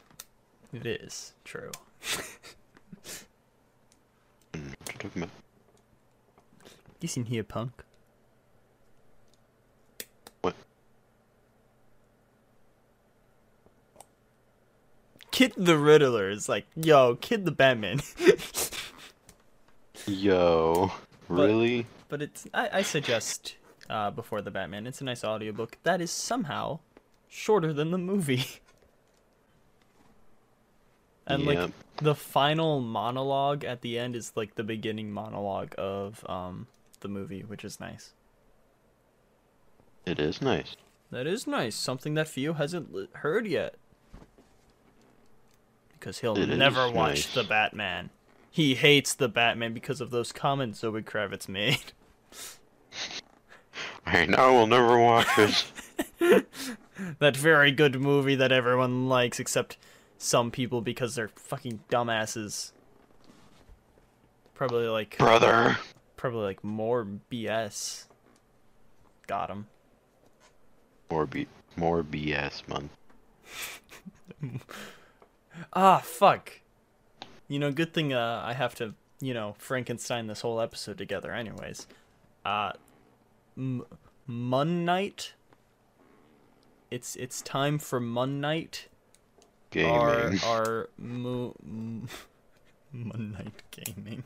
It is true. Talking about? You seen here, punk? What? Kid the Riddler is like, yo, Kid the Batman. Yo, really? but it's I, I suggest uh, before the Batman. It's a nice audiobook that is somehow shorter than the movie. and Yep. like the final monologue at the end is like the beginning monologue of um the movie, which is nice. It is nice. That is nice. Something that Theo hasn't li- heard yet. Because he'll It never watch nice. the Batman. He hates the Batman because of those comments Zoe Kravitz made. I know we'll never watch it. that very good movie that everyone likes except some people because they're fucking dumbasses. Probably like Brother. probably like more BS. Got him. More B more BS month. Ah, fuck. You know, good thing uh, I have to, you know, Frankenstein this whole episode together, anyways. Uh, M- Moon Knight. It's it's time for Moon Knight. Our Gaming. our mo- m- Night gaming.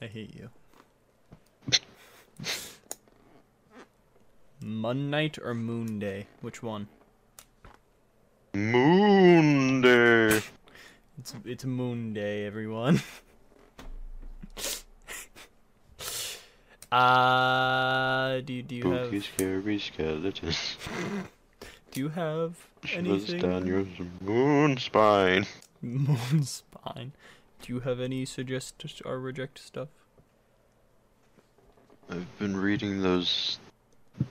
I hate you. Moon Knight or Moon Day? Which one? Moon Day. It's it's Moon Day, everyone. uh, do you, do you Spooky, have scary skeletons. do you have anything? down your moon spine. Moon spine. Do you have any suggest or reject stuff? I've been reading those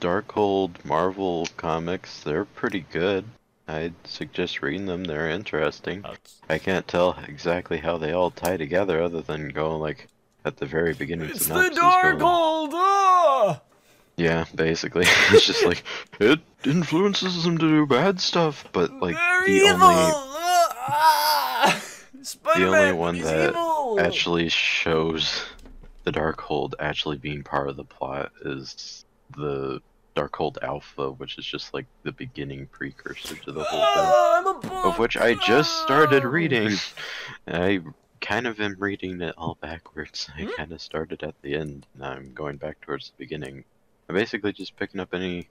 Darkhold Marvel comics. They're pretty good. I'd suggest reading them. They're interesting. It's- I can't tell exactly how they all tie together, other than going like at the very beginning. It's the synopsis Dark going- Hold! Ah! Yeah, basically, it's just like it influences them to do bad stuff, but like They're the evil! only the only one that evil! actually shows the Darkhold actually being part of the plot is the Darkhold Alpha, which is just like the beginning precursor to the whole thing. Ah! Of which I just started reading. I kind of am reading it all backwards. I Hmm? kind of started at the end, and I'm going back towards the beginning. I'm basically just picking up any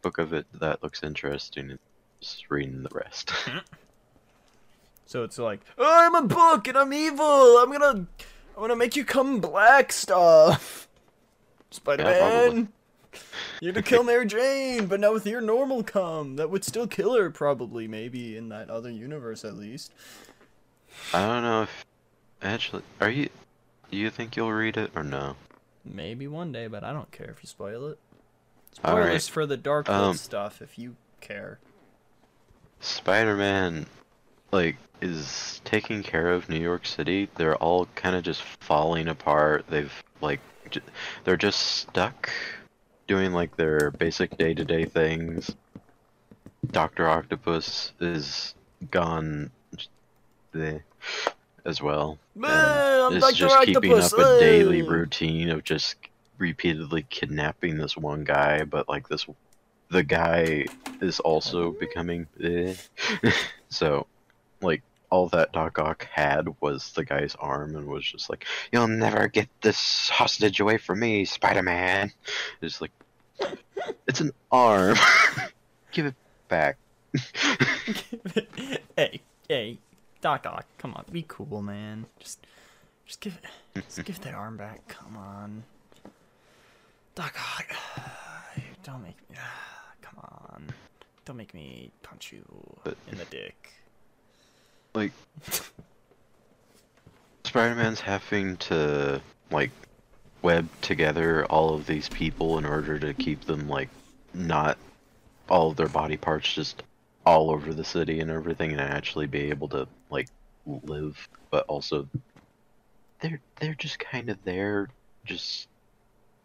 book of it that looks interesting and just reading the rest. Hmm. So it's like, I'm a book and I'm evil. I'm gonna, I'm gonna make you come black stuff. Spider-Man, you're gonna kill Mary Jane, but not with your normal cum. That would still kill her, probably, maybe in that other universe at least. I don't know if actually are you. Do you think you'll read it or no? Maybe one day, but I don't care if you spoil it. Spoilers right. for the Dark Um, stuff if you care. Spider-Man, like, is taking care of New York City. They're all kind of just falling apart. They've like, j- they're just stuck doing like their basic day-to-day things. Doctor Octopus is gone eh, as well. Meh, and I'm is Dr. just keeping up a daily routine of just repeatedly kidnapping this one guy, but like this, the guy is also becoming. eh. so, like all that Doc Ock had was the guy's arm, and was just like, "You'll never get this hostage away from me, Spider-Man." It's like, it's an arm. Give it back. hey, hey, Doc Ock, come on, be cool, man. Just, just give it, just give that arm back. Come on, Doc Ock. Don't make me. Come on, don't make me punch you But- in the dick. like Spider-Man's having to like web together all of these people in order to keep them like not all of their body parts just all over the city and everything and actually be able to like live but also they're they're just kind of there just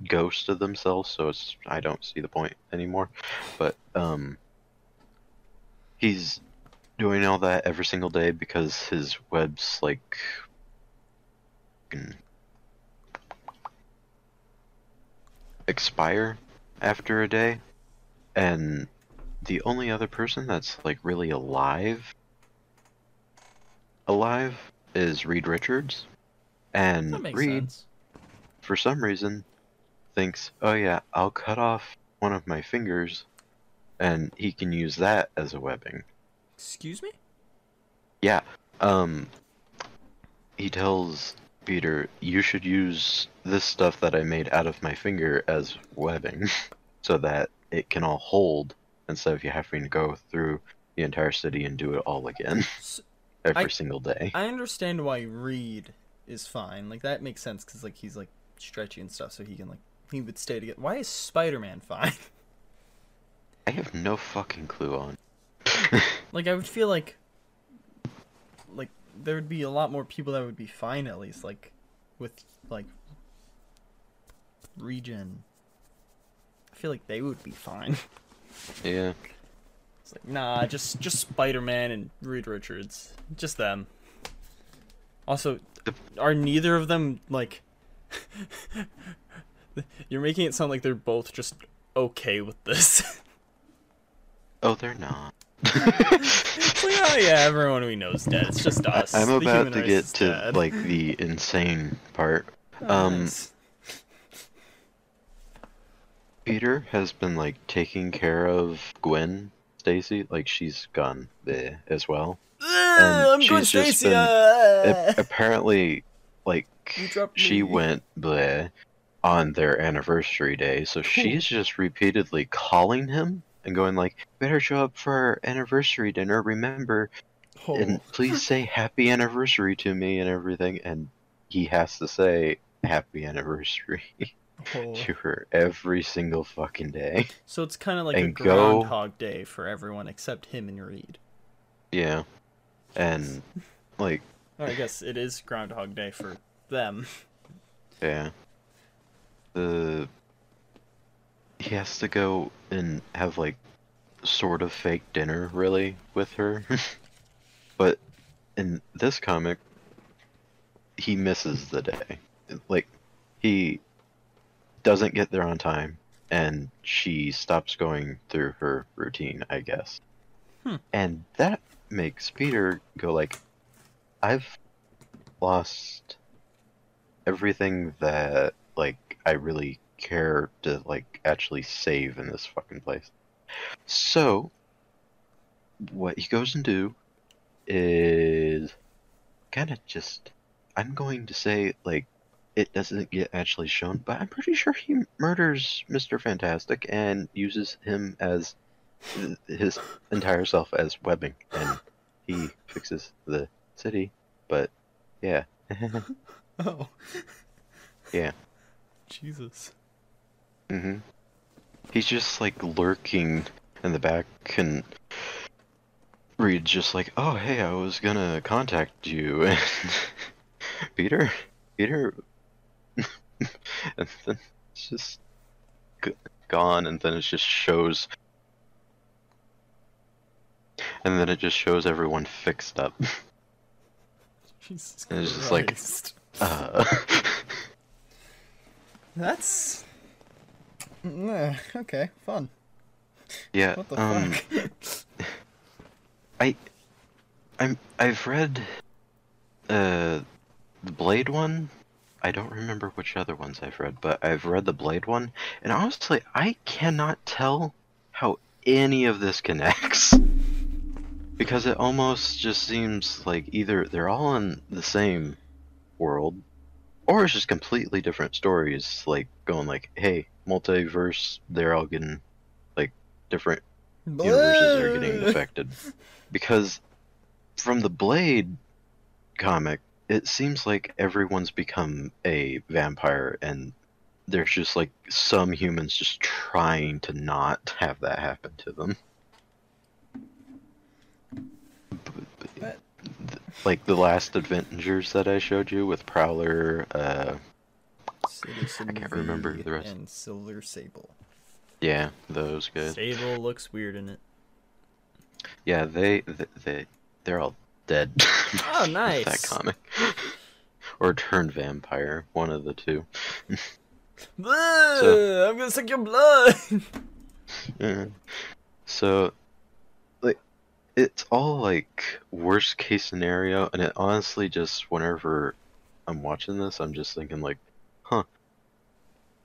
ghosts of themselves so it's I don't see the point anymore. But um he's doing all that every single day because his webs like expire after a day, and the only other person that's like really alive alive is Reed Richards, and Reed sense. for some reason thinks, "Oh yeah, I'll cut off one of my fingers, and he can use that as a webbing." Excuse me? Yeah. Um. He tells Peter, "You should use this stuff that I made out of my finger as webbing, so that it can all hold instead of you having to go through the entire city and do it all again every I- single day." I understand why Reed is fine. Like that makes sense because like he's like stretchy and stuff, so he can like he would stay together. Why is Spider Man fine? I have no fucking clue on. like I would feel like like there would be a lot more people that would be fine at least like with like regen. I feel like they would be fine. Yeah. It's like nah, just just Spider Man and Reed Richards, just them. Also, are neither of them like? You're making it sound like they're both just okay with this. Oh, they're not. It's like, oh yeah, everyone we know is dead. It's just us. I'm The about to get to dead. like the insane part. Oh, um, nice. Peter has been like taking care of Gwen Stacy, like she's gone there as well. Ugh, I'm just Stacy. been- uh, apparently, like she went bleh on their anniversary day, so she's just repeatedly calling him and going like, "Better show up for our anniversary dinner. Remember, Oh. and please say happy anniversary to me and everything." And he has to say happy anniversary To her every single fucking day. So it's kind of like a and go- Groundhog Day for everyone except him and Reed. Yeah, and like I guess it is Groundhog Day for them. Yeah. The he has to go and have like sort of fake dinner really with her. but in this comic he misses the day. Like he doesn't get there on time and she stops going through her routine, I guess. Hmm. And that makes Peter go like I've lost everything that like I really care to like actually save in this fucking place. So what he goes and do is kind of just I'm going to say like it doesn't get actually shown, but I'm pretty sure he murders Mr. Fantastic and uses him as his entire self as webbing and he fixes the city. But yeah. Oh. Yeah. Jesus. Hmm He's just like lurking in the back and Reed's just like, oh hey, I was gonna contact you and Peter, Peter, and then it's just g- gone, and then it just shows, and then it just shows everyone fixed up. Jesus And it's just like- Christ. Uh, That's. Okay, fun. yeah. What the um, fuck? I, I'm I've read, uh, the Blade one. I don't remember which other ones I've read, but I've read the Blade one, and honestly, I cannot tell how any of this connects. Because it almost just seems like either they're all in the same world, or it's just completely different stories. Like going like, hey, multiverse, they're all getting like different universes are getting affected because from the blade comic it seems like everyone's become a vampire and there's just like some humans just trying to not have that happen to them But- but- But- th- like the last Avengers that I showed you with Prowler, uh, Citizen can't remember V the rest. And Silver Sable. yeah, those guys. Sable looks weird in it. Yeah, they they, they they're all dead. Oh, nice. that comic. or turned vampire, one of the two. Ugh, I'm gonna suck your blood. Yeah. So, like, it's all like worst case scenario, and it honestly just whenever I'm watching this, I'm just thinking like, huh,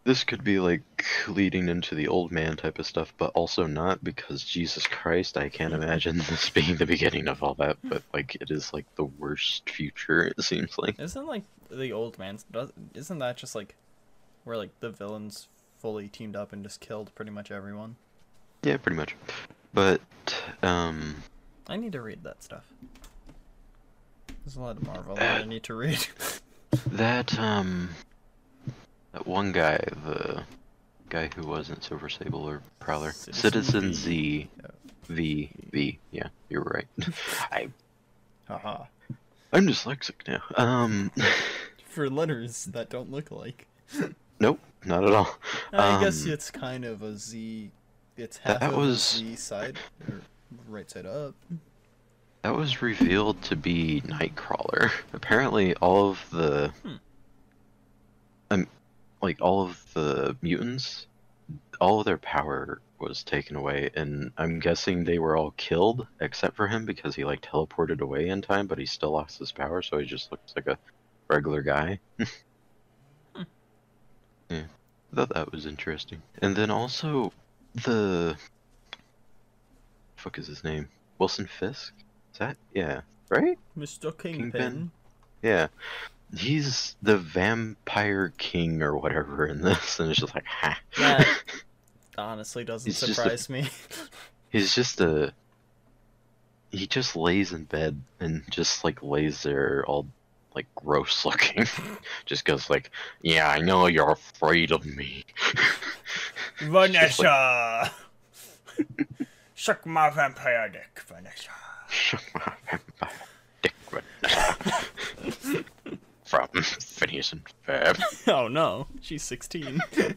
this could be like leading into the old man type of stuff, but also not because Jesus Christ, I can't imagine this being the beginning of all that. But like, it is like the worst future. It seems like. Isn't like the old man's? Isn't that just like where like the villains fully teamed up and just killed pretty much everyone? Yeah, pretty much. But um, I need to read that stuff. There's a lot of Marvel that I need to read. That um, that one guy, the guy who wasn't Silver Sable or Prowler, Citizen Citizen V. Z, V V. Yeah, you're right. I Haha. I'm dyslexic now. Um, For letters that don't look like. nope, not at all. I guess Um, it's kind of a Z. It's half that of was- Z side, or right side up. That was revealed to be Nightcrawler. Apparently, all of the, Hmm. um, like all of the mutants, all of their power was taken away, and I'm guessing they were all killed except for him because he like teleported away in time, but he still lost his power, so he just looks like a regular guy. Yeah, I thought that was interesting. And then also the, fuck is his name? Wilson Fisk. Is that yeah? Right? Mr. Kingpin. Kingpin? Yeah. He's the vampire king or whatever in this, and it's just like, ha. That honestly doesn't He's just a- surprise me. He's just a. He just lays in bed and just like lays there all like gross looking. just goes like, yeah, I know you're afraid of me. Vanessa! Suck my vampire dick, Vanessa. Suck my vampire dick Vanessa. From Phineas and Ferb. Oh no, she's 16.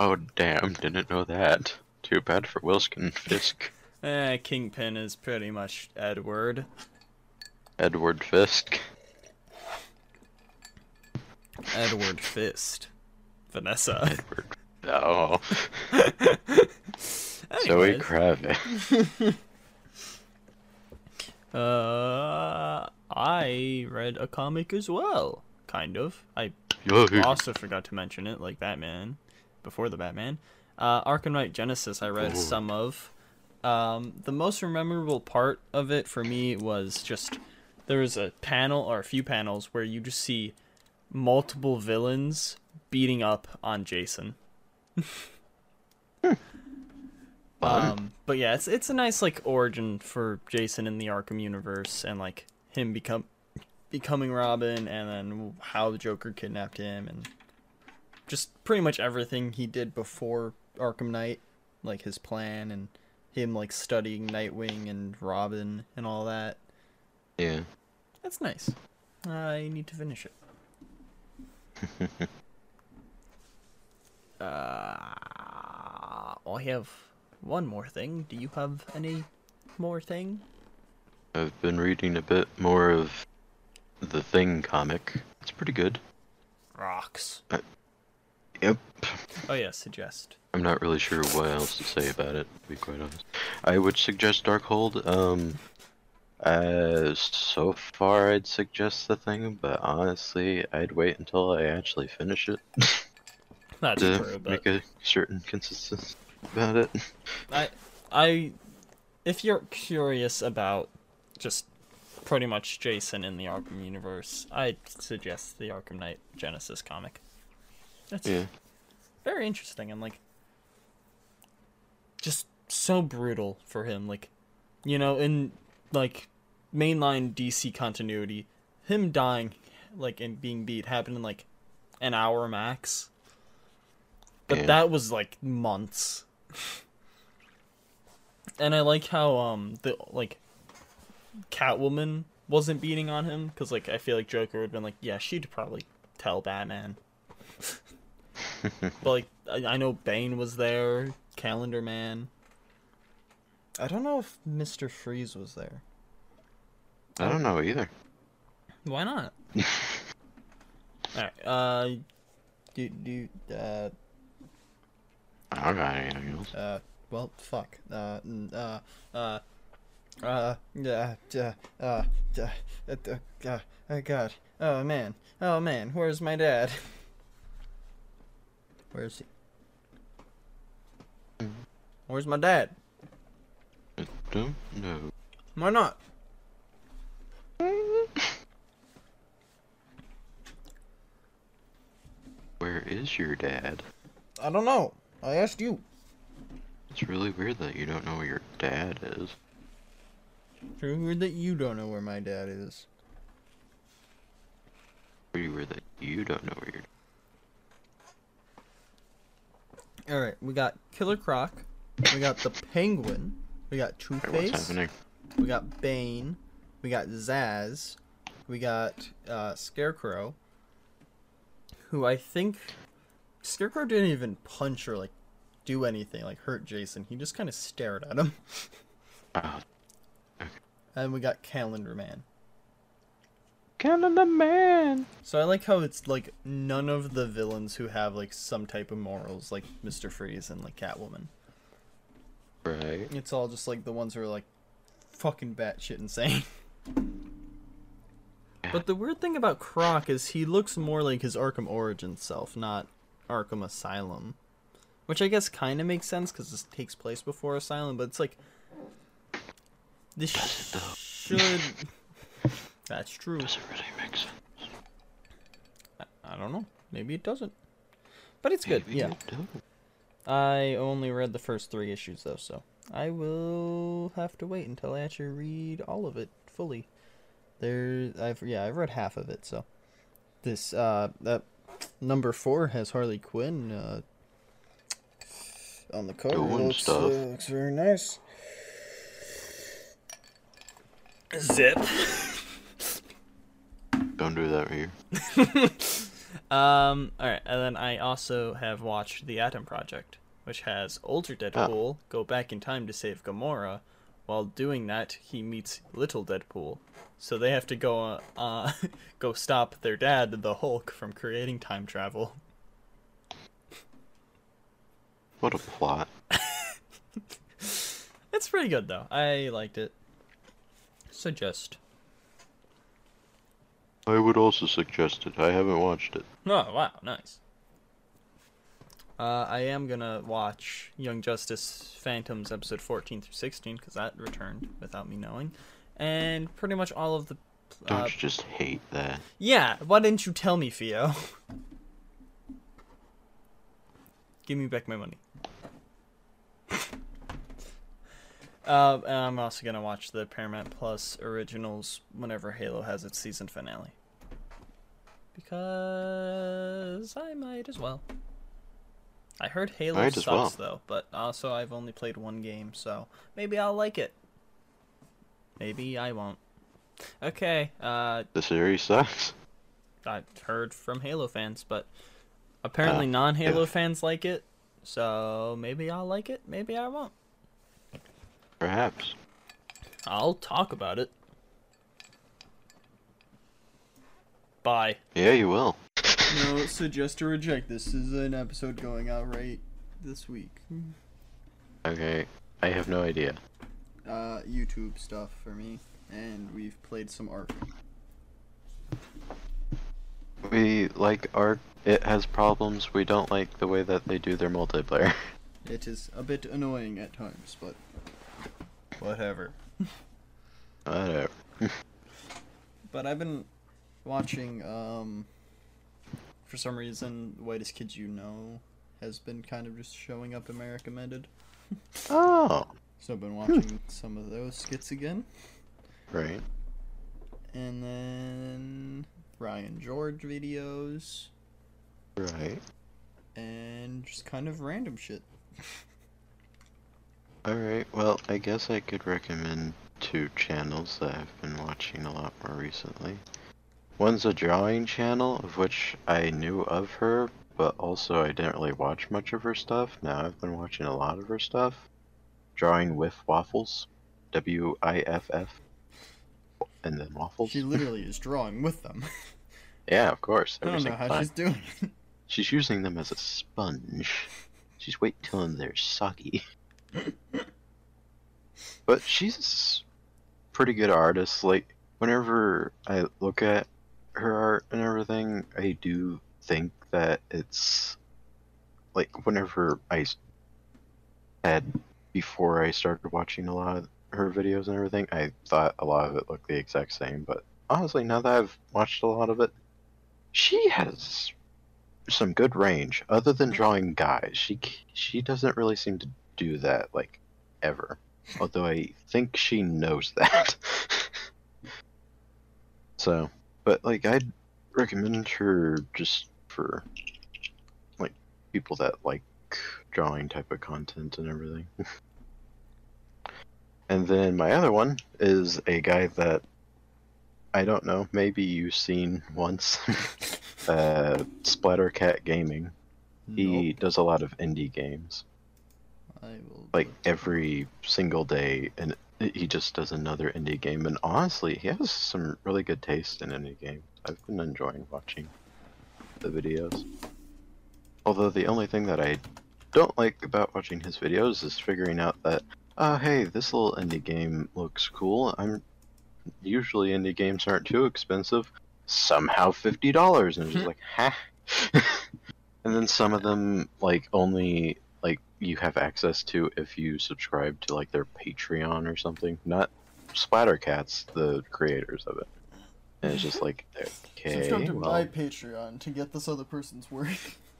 Oh damn, didn't know that. Too bad for Wilson Fisk. eh, Kingpin is pretty much Edward. Edward Fisk. Edward Fist. Vanessa. Edward. Oh. Zoe Kravitz. Uh, I read a comic as well. Kind of. I also forgot to mention it, like Batman, before the Batman. Uh, Arkham Knight Genesis, I read some of. Um, the most memorable part of it for me was just there was a panel or a few panels where you just see multiple villains beating up on Jason. Um, but yeah, it's it's a nice like origin for Jason in the Arkham universe and like him become becoming Robin and then how the Joker kidnapped him and just pretty much everything he did before Arkham Knight, like his plan and him like studying Nightwing and Robin and all that. Yeah. That's nice. I need to finish it. uh, I have one more thing. Do you have any more thing? I've been reading a bit more of the Thing comic. It's pretty good. Rocks. Yep. Oh yeah, suggest. I'm not really sure what else to say about it, to be quite honest. I would suggest Darkhold. Um, uh, so far I'd suggest the thing, but honestly, I'd wait until I actually finish it That's to true, but make a certain consistency about it. I, I, if you're curious about just pretty much Jason in the Arkham universe, I'd suggest the Arkham Knight Genesis comic. That's Yeah. very interesting and like just so brutal for him. Like, you know, in like mainline DC continuity, him dying like and being beat happened in like an hour max. But Yeah. that was like months. And I like how um the like Catwoman wasn't beating on him because like I feel like Joker would have been like, yeah, she'd probably tell Batman. but like I, I know Bane was there, Calendar Man. I don't know if Mr. Freeze was there. I don't know either. Why not? Alright, uh do do uh I don't got anything else. uh well fuck. Uh uh uh uh yeah uh uh uh, uh, uh, oh god. Oh man. Oh man, where's my dad? Where's he? Where's my dad? I don't know. Why not? Where is your dad? I don't know. I asked you. It's really weird that you don't know where your dad is. It's really weird that you don't know where my dad is. Pretty weird that you don't know where your Alright, we got Killer Croc. We got the Penguin. We got Two Face. We got Bane. We got Zsasz. We got uh, Scarecrow. Who I think Scarecrow didn't even punch or like do anything like hurt Jason. He just kind of stared at him. Oh, And we got Calendar Man. Calendar Man. So I like how it's like none of the villains who have like some type of morals, like Mister Freeze and like Catwoman. Right. It's all just like the ones who are like fucking batshit insane. But the weird thing about Croc is he looks more like his Arkham Origin self, not Arkham Asylum. Which I guess kind of makes sense because this takes place before Asylum, but it's like. This should. That's true. Does it really make sense? I don't know. Maybe it doesn't. But it's good, yeah. I only read the first three issues though, so I will have to wait until I actually read all of it fully. There, I've yeah, I've read half of it, so this uh that number four has Harley Quinn uh on the cover. Doing looks, stuff. Uh, looks very nice. Zip. Don't do that here. Um, alright, and then I also have watched The Adam Project, which has older Deadpool go back in time to save Gamora. While doing that, he meets little Deadpool. So they have to go, uh, uh go stop their dad, the Hulk, from creating time travel. What a plot. It's pretty good, though. I liked it. Suggest. I would also suggest it. I haven't watched it. Oh, wow, nice. Uh, I am gonna watch Young Justice Phantoms episode 14 through 16 because that returned without me knowing, and pretty much all of the. Don't Uh, you just hate that? yeah, why didn't you tell me, Theo? Give me back my money. Uh, and I'm also gonna watch the Paramount Plus originals whenever Halo has its season finale. Because I might as well. I heard Halo sucks well. though, but also I've only played one game, so maybe I'll like it. Maybe I won't. Okay, uh, The series sucks. I've heard from Halo fans, but apparently Ah, non-Halo yeah. fans like it. So maybe I'll like it, maybe I won't. Perhaps. I'll talk about it. Bye. Yeah, you will. No, suggest or reject. This is an episode going out right this week. Okay. I have no idea. Uh, YouTube stuff for me, and we've played some Ark. We like Ark. It has problems. We don't like the way that they do their multiplayer. It is a bit annoying at times, but whatever. Whatever. But I've been watching, um, for some reason, the Whitest Kids You Know has been kind of just showing up in my recommended. Oh. So I've been hmm. watching some of those skits again. Right. And then Ryan George videos. Right. And just kind of random shit. Alright, well, I guess I could recommend two channels that I've been watching a lot more recently. One's a drawing channel, of which I knew of her, but also I didn't really watch much of her stuff. Now I've been watching a lot of her stuff. drawing with waffles, W I F F, and then waffles. She literally is drawing with them. Yeah, of course. I don't know how time. she's doing it. She's using them as a sponge. She's waiting till they're soggy. but she's a pretty good artist. Like, whenever I look at her art and everything, I do think that it's like whenever I had before I started watching a lot of her videos and everything, I thought a lot of it looked the exact same. But honestly, now that I've watched a lot of it, she has some good range. Other than drawing guys, she she doesn't really seem to do that like ever. Although I think she knows that. so, but like I'd recommend her just for like people that like drawing type of content and everything. and then my other one is a guy that I don't know, maybe you've seen once. uh, Splattercat Gaming. He does a lot of indie games. I will. Like every single day, and he just does another indie game. And honestly, he has some really good taste in indie games. I've been enjoying watching the videos. Although the only thing that I don't like about watching his videos is figuring out that, oh hey, this little indie game looks cool. I'm usually indie games aren't too expensive. Somehow fifty dollars, and it's just mm-hmm. like, ha. and then some of them like only you have access to if you subscribe to like their Patreon or something. Not Splattercats, the creators of it. And it's just like, okay, Subscribe to well, my Patreon to get this other person's work.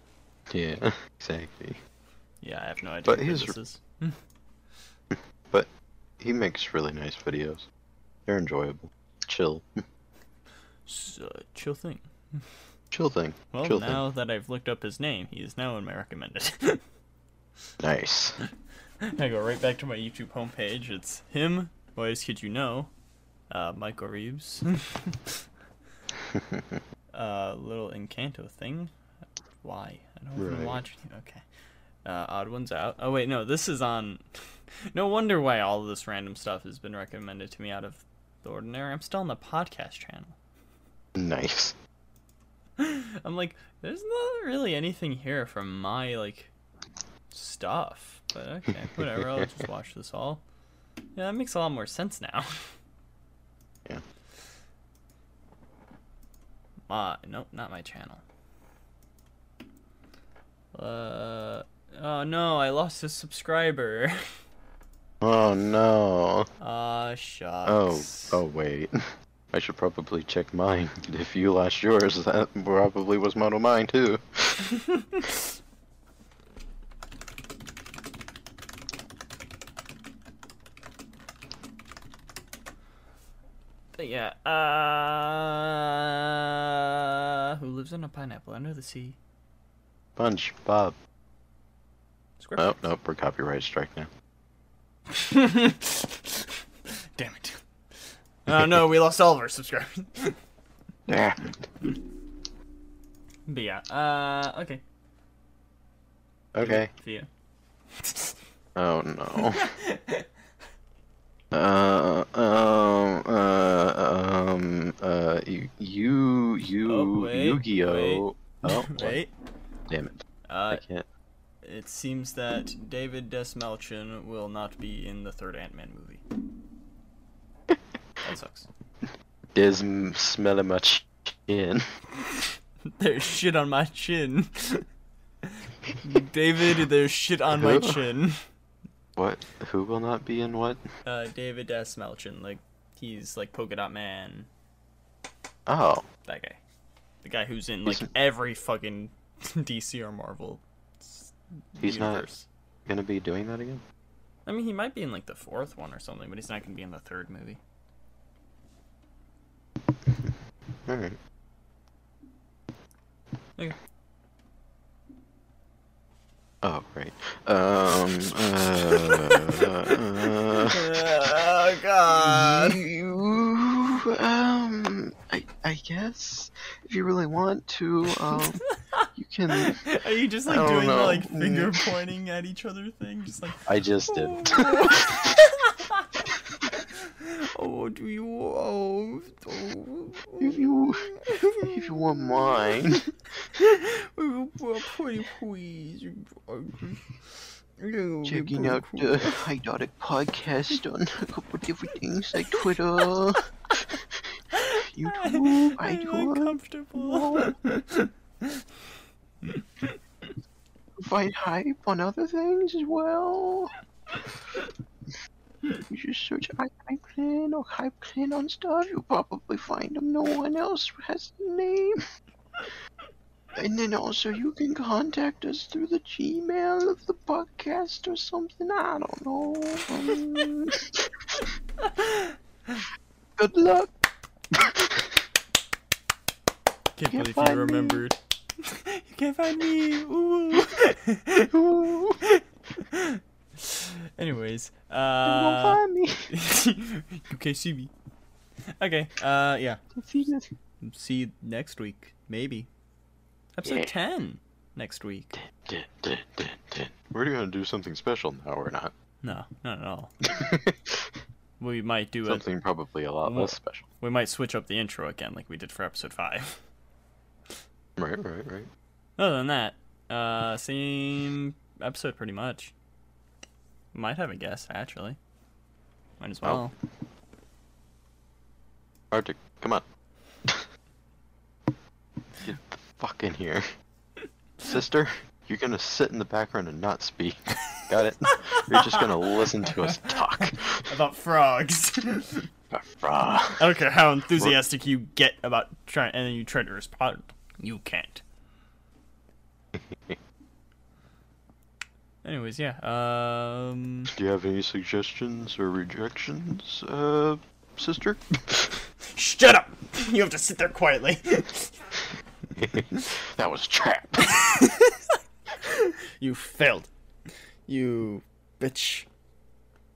yeah, exactly. Yeah, I have no idea But what he's- this is. But he makes really nice videos. They're enjoyable, chill, It's a chill thing. chill thing. Well, chill now that I've looked up his name, he is now in my recommended. Nice. I go right back to my YouTube homepage. It's him, Boys Kid You Know, uh, Michael Reeves, uh, little Encanto thing. Why? I don't even Right. watch. Okay. Uh, Odd Ones Out. Oh wait, no, this is on. no wonder why all of this random stuff has been recommended to me out of the ordinary. I'm still on the podcast channel. Nice. I'm like, there's not really anything here from my like stuff. But okay, whatever. I'll just watch this all. Yeah, that makes a lot more sense now. Yeah. Uh, nope, not my channel. Uh, oh no, I lost a subscriber. Oh no. Ah, Oh, shucks. oh wait. I should probably check mine. If you lost yours, that probably was of mine too. But yeah, uh, who lives in a pineapple under the sea? Bunch, Bob. Script. Oh, nope, we're copyright strike now. Damn it. Oh no, we lost all of our subscribers. Yeah. but yeah, uh, okay. Okay. See ya. Oh no. uh, um, uh, uh, you, you, you Oh, wait, Yu-Gi-Oh. Oh. Wait. damn it. Uh, I can't. it seems that David Dastmalchian will not be in the third Ant-Man movie. that sucks. Dism smell my chin. There's shit on my chin. David, there's shit on my chin. What? Who will not be in what? Uh, David Dastmalchian, like, he's like Polka Dot Man, Oh, that guy. The guy who's in, like, He's- every fucking DC or Marvel he's universe. not gonna be doing that again? I mean, he might be in, like, the fourth one or something, but he's not gonna be in the third movie. Alright. Okay. Oh, right. Um, uh, uh, oh, God. you, um, I, I guess if you really want to, um, you can. Are you just like don't doing the like finger pointing at each other thing? Just like, I just did. oh, do you? Oh, oh, if you, if you want mine. oh, pretty please. Checking out the Idotic podcast on a couple different things like Twitter, YouTube, I'm iTunes. uncomfortable. Find hype on other things as well. You just search Hypclen or Hypclen on stuff, you'll probably find them. No one else has the name. And then also you can contact us through the Gmail of the podcast or something. I don't know. Um, good luck. Can't Can't believe you find me. remembered. you can't find me. Ooh. Ooh, Anyways, you won't uh, find me. you can't see me. Okay. Uh, yeah. See this? See you next week, maybe. Episode Yeah. ten next week. We're gonna do something special now, or not? No, not at all. We might do. Something probably a lot Well- less special. We might switch up the intro again, like we did for episode five. Right, right, right. Other than that, uh, same episode pretty much. Might have a guest actually. Might as Oh. well. Arctic, come on. Get the fuck in here. Sister, you're gonna sit in the background and not speak. Got it? You're just gonna listen to us talk. About frogs. Rah. I don't care how enthusiastic you get about trying, and then you try to respond. You can't. Anyways, yeah. Um, Do you have any suggestions or rejections, uh, sister? shut up. You have to sit there quietly. that was a trap. you failed. You bitch.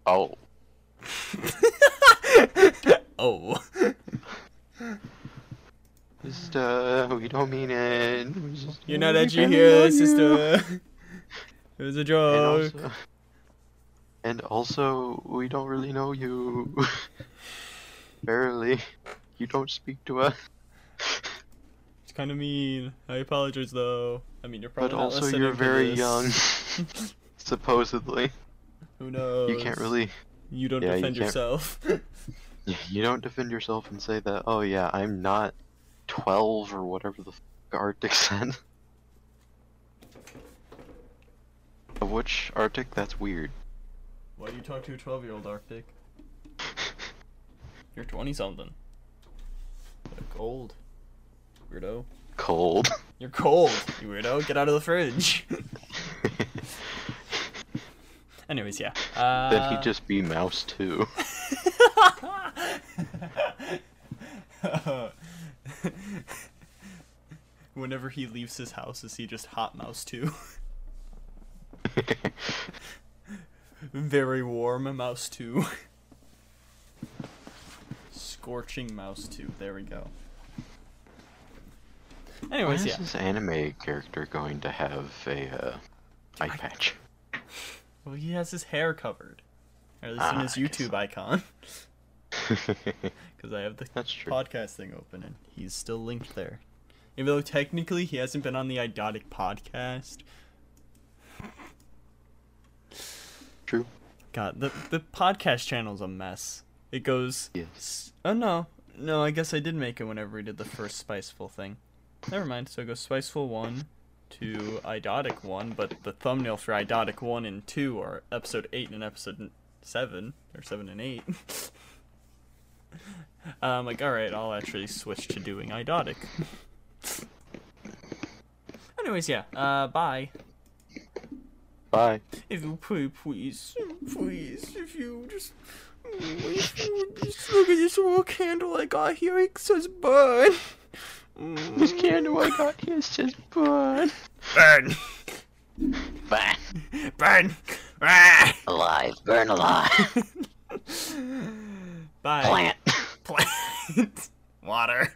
Oh, Oh. just, uh, we don't mean it. We just- You're not we edgy here, on you. sister. It was a And joke. also, and also, we don't really know you. Barely. You don't speak to us. It's kind of mean. I apologize, though. I mean, you're probably But not also, listening you're very this. young. Supposedly. Who knows? You can't really. You don't Yeah, defend can't- yourself. You don't defend yourself and say that, oh yeah, I'm not 12 or whatever the f Arctic said. Of Which Arctic? That's weird. Why do you talk to a 12 year old Arctic? You're 20 something. Cold. Weirdo. Cold. You're cold, you weirdo. Get out of the fridge. Anyways, yeah. Uh, then he'd just be Mouse too. Whenever he leaves his house, is he just hot mouse too? Very warm mouse too. Scorching mouse too. There we go. Why Anyways, is yeah. this anime character going to have a uh, eye patch? Well, he has his hair covered. Or at least in Ah, his I guess YouTube icon. Because I have the podcast thing open and he's still linked there. Even though technically he hasn't been on the Idotic podcast. True. God, the the podcast channel's a mess. It goes. Yes. Oh no, no. I guess I did make it whenever we did the first Spiceful thing. Never mind. So it goes Spiceful one to Idotic one, but the thumbnail for Idotic one and two are episode eight and episode seven or seven and eight. I'm like, all right, I'll actually switch to doing Idotic. Anyways, yeah. Uh, bye. Bye. If you please, please, please, if you just, if you would just look at this little candle I got here, it says burn. This candle I got here says burn. Burn, Burn. burn, Ah! Alive. Burn alive. Bye. Plant. Plant. Water.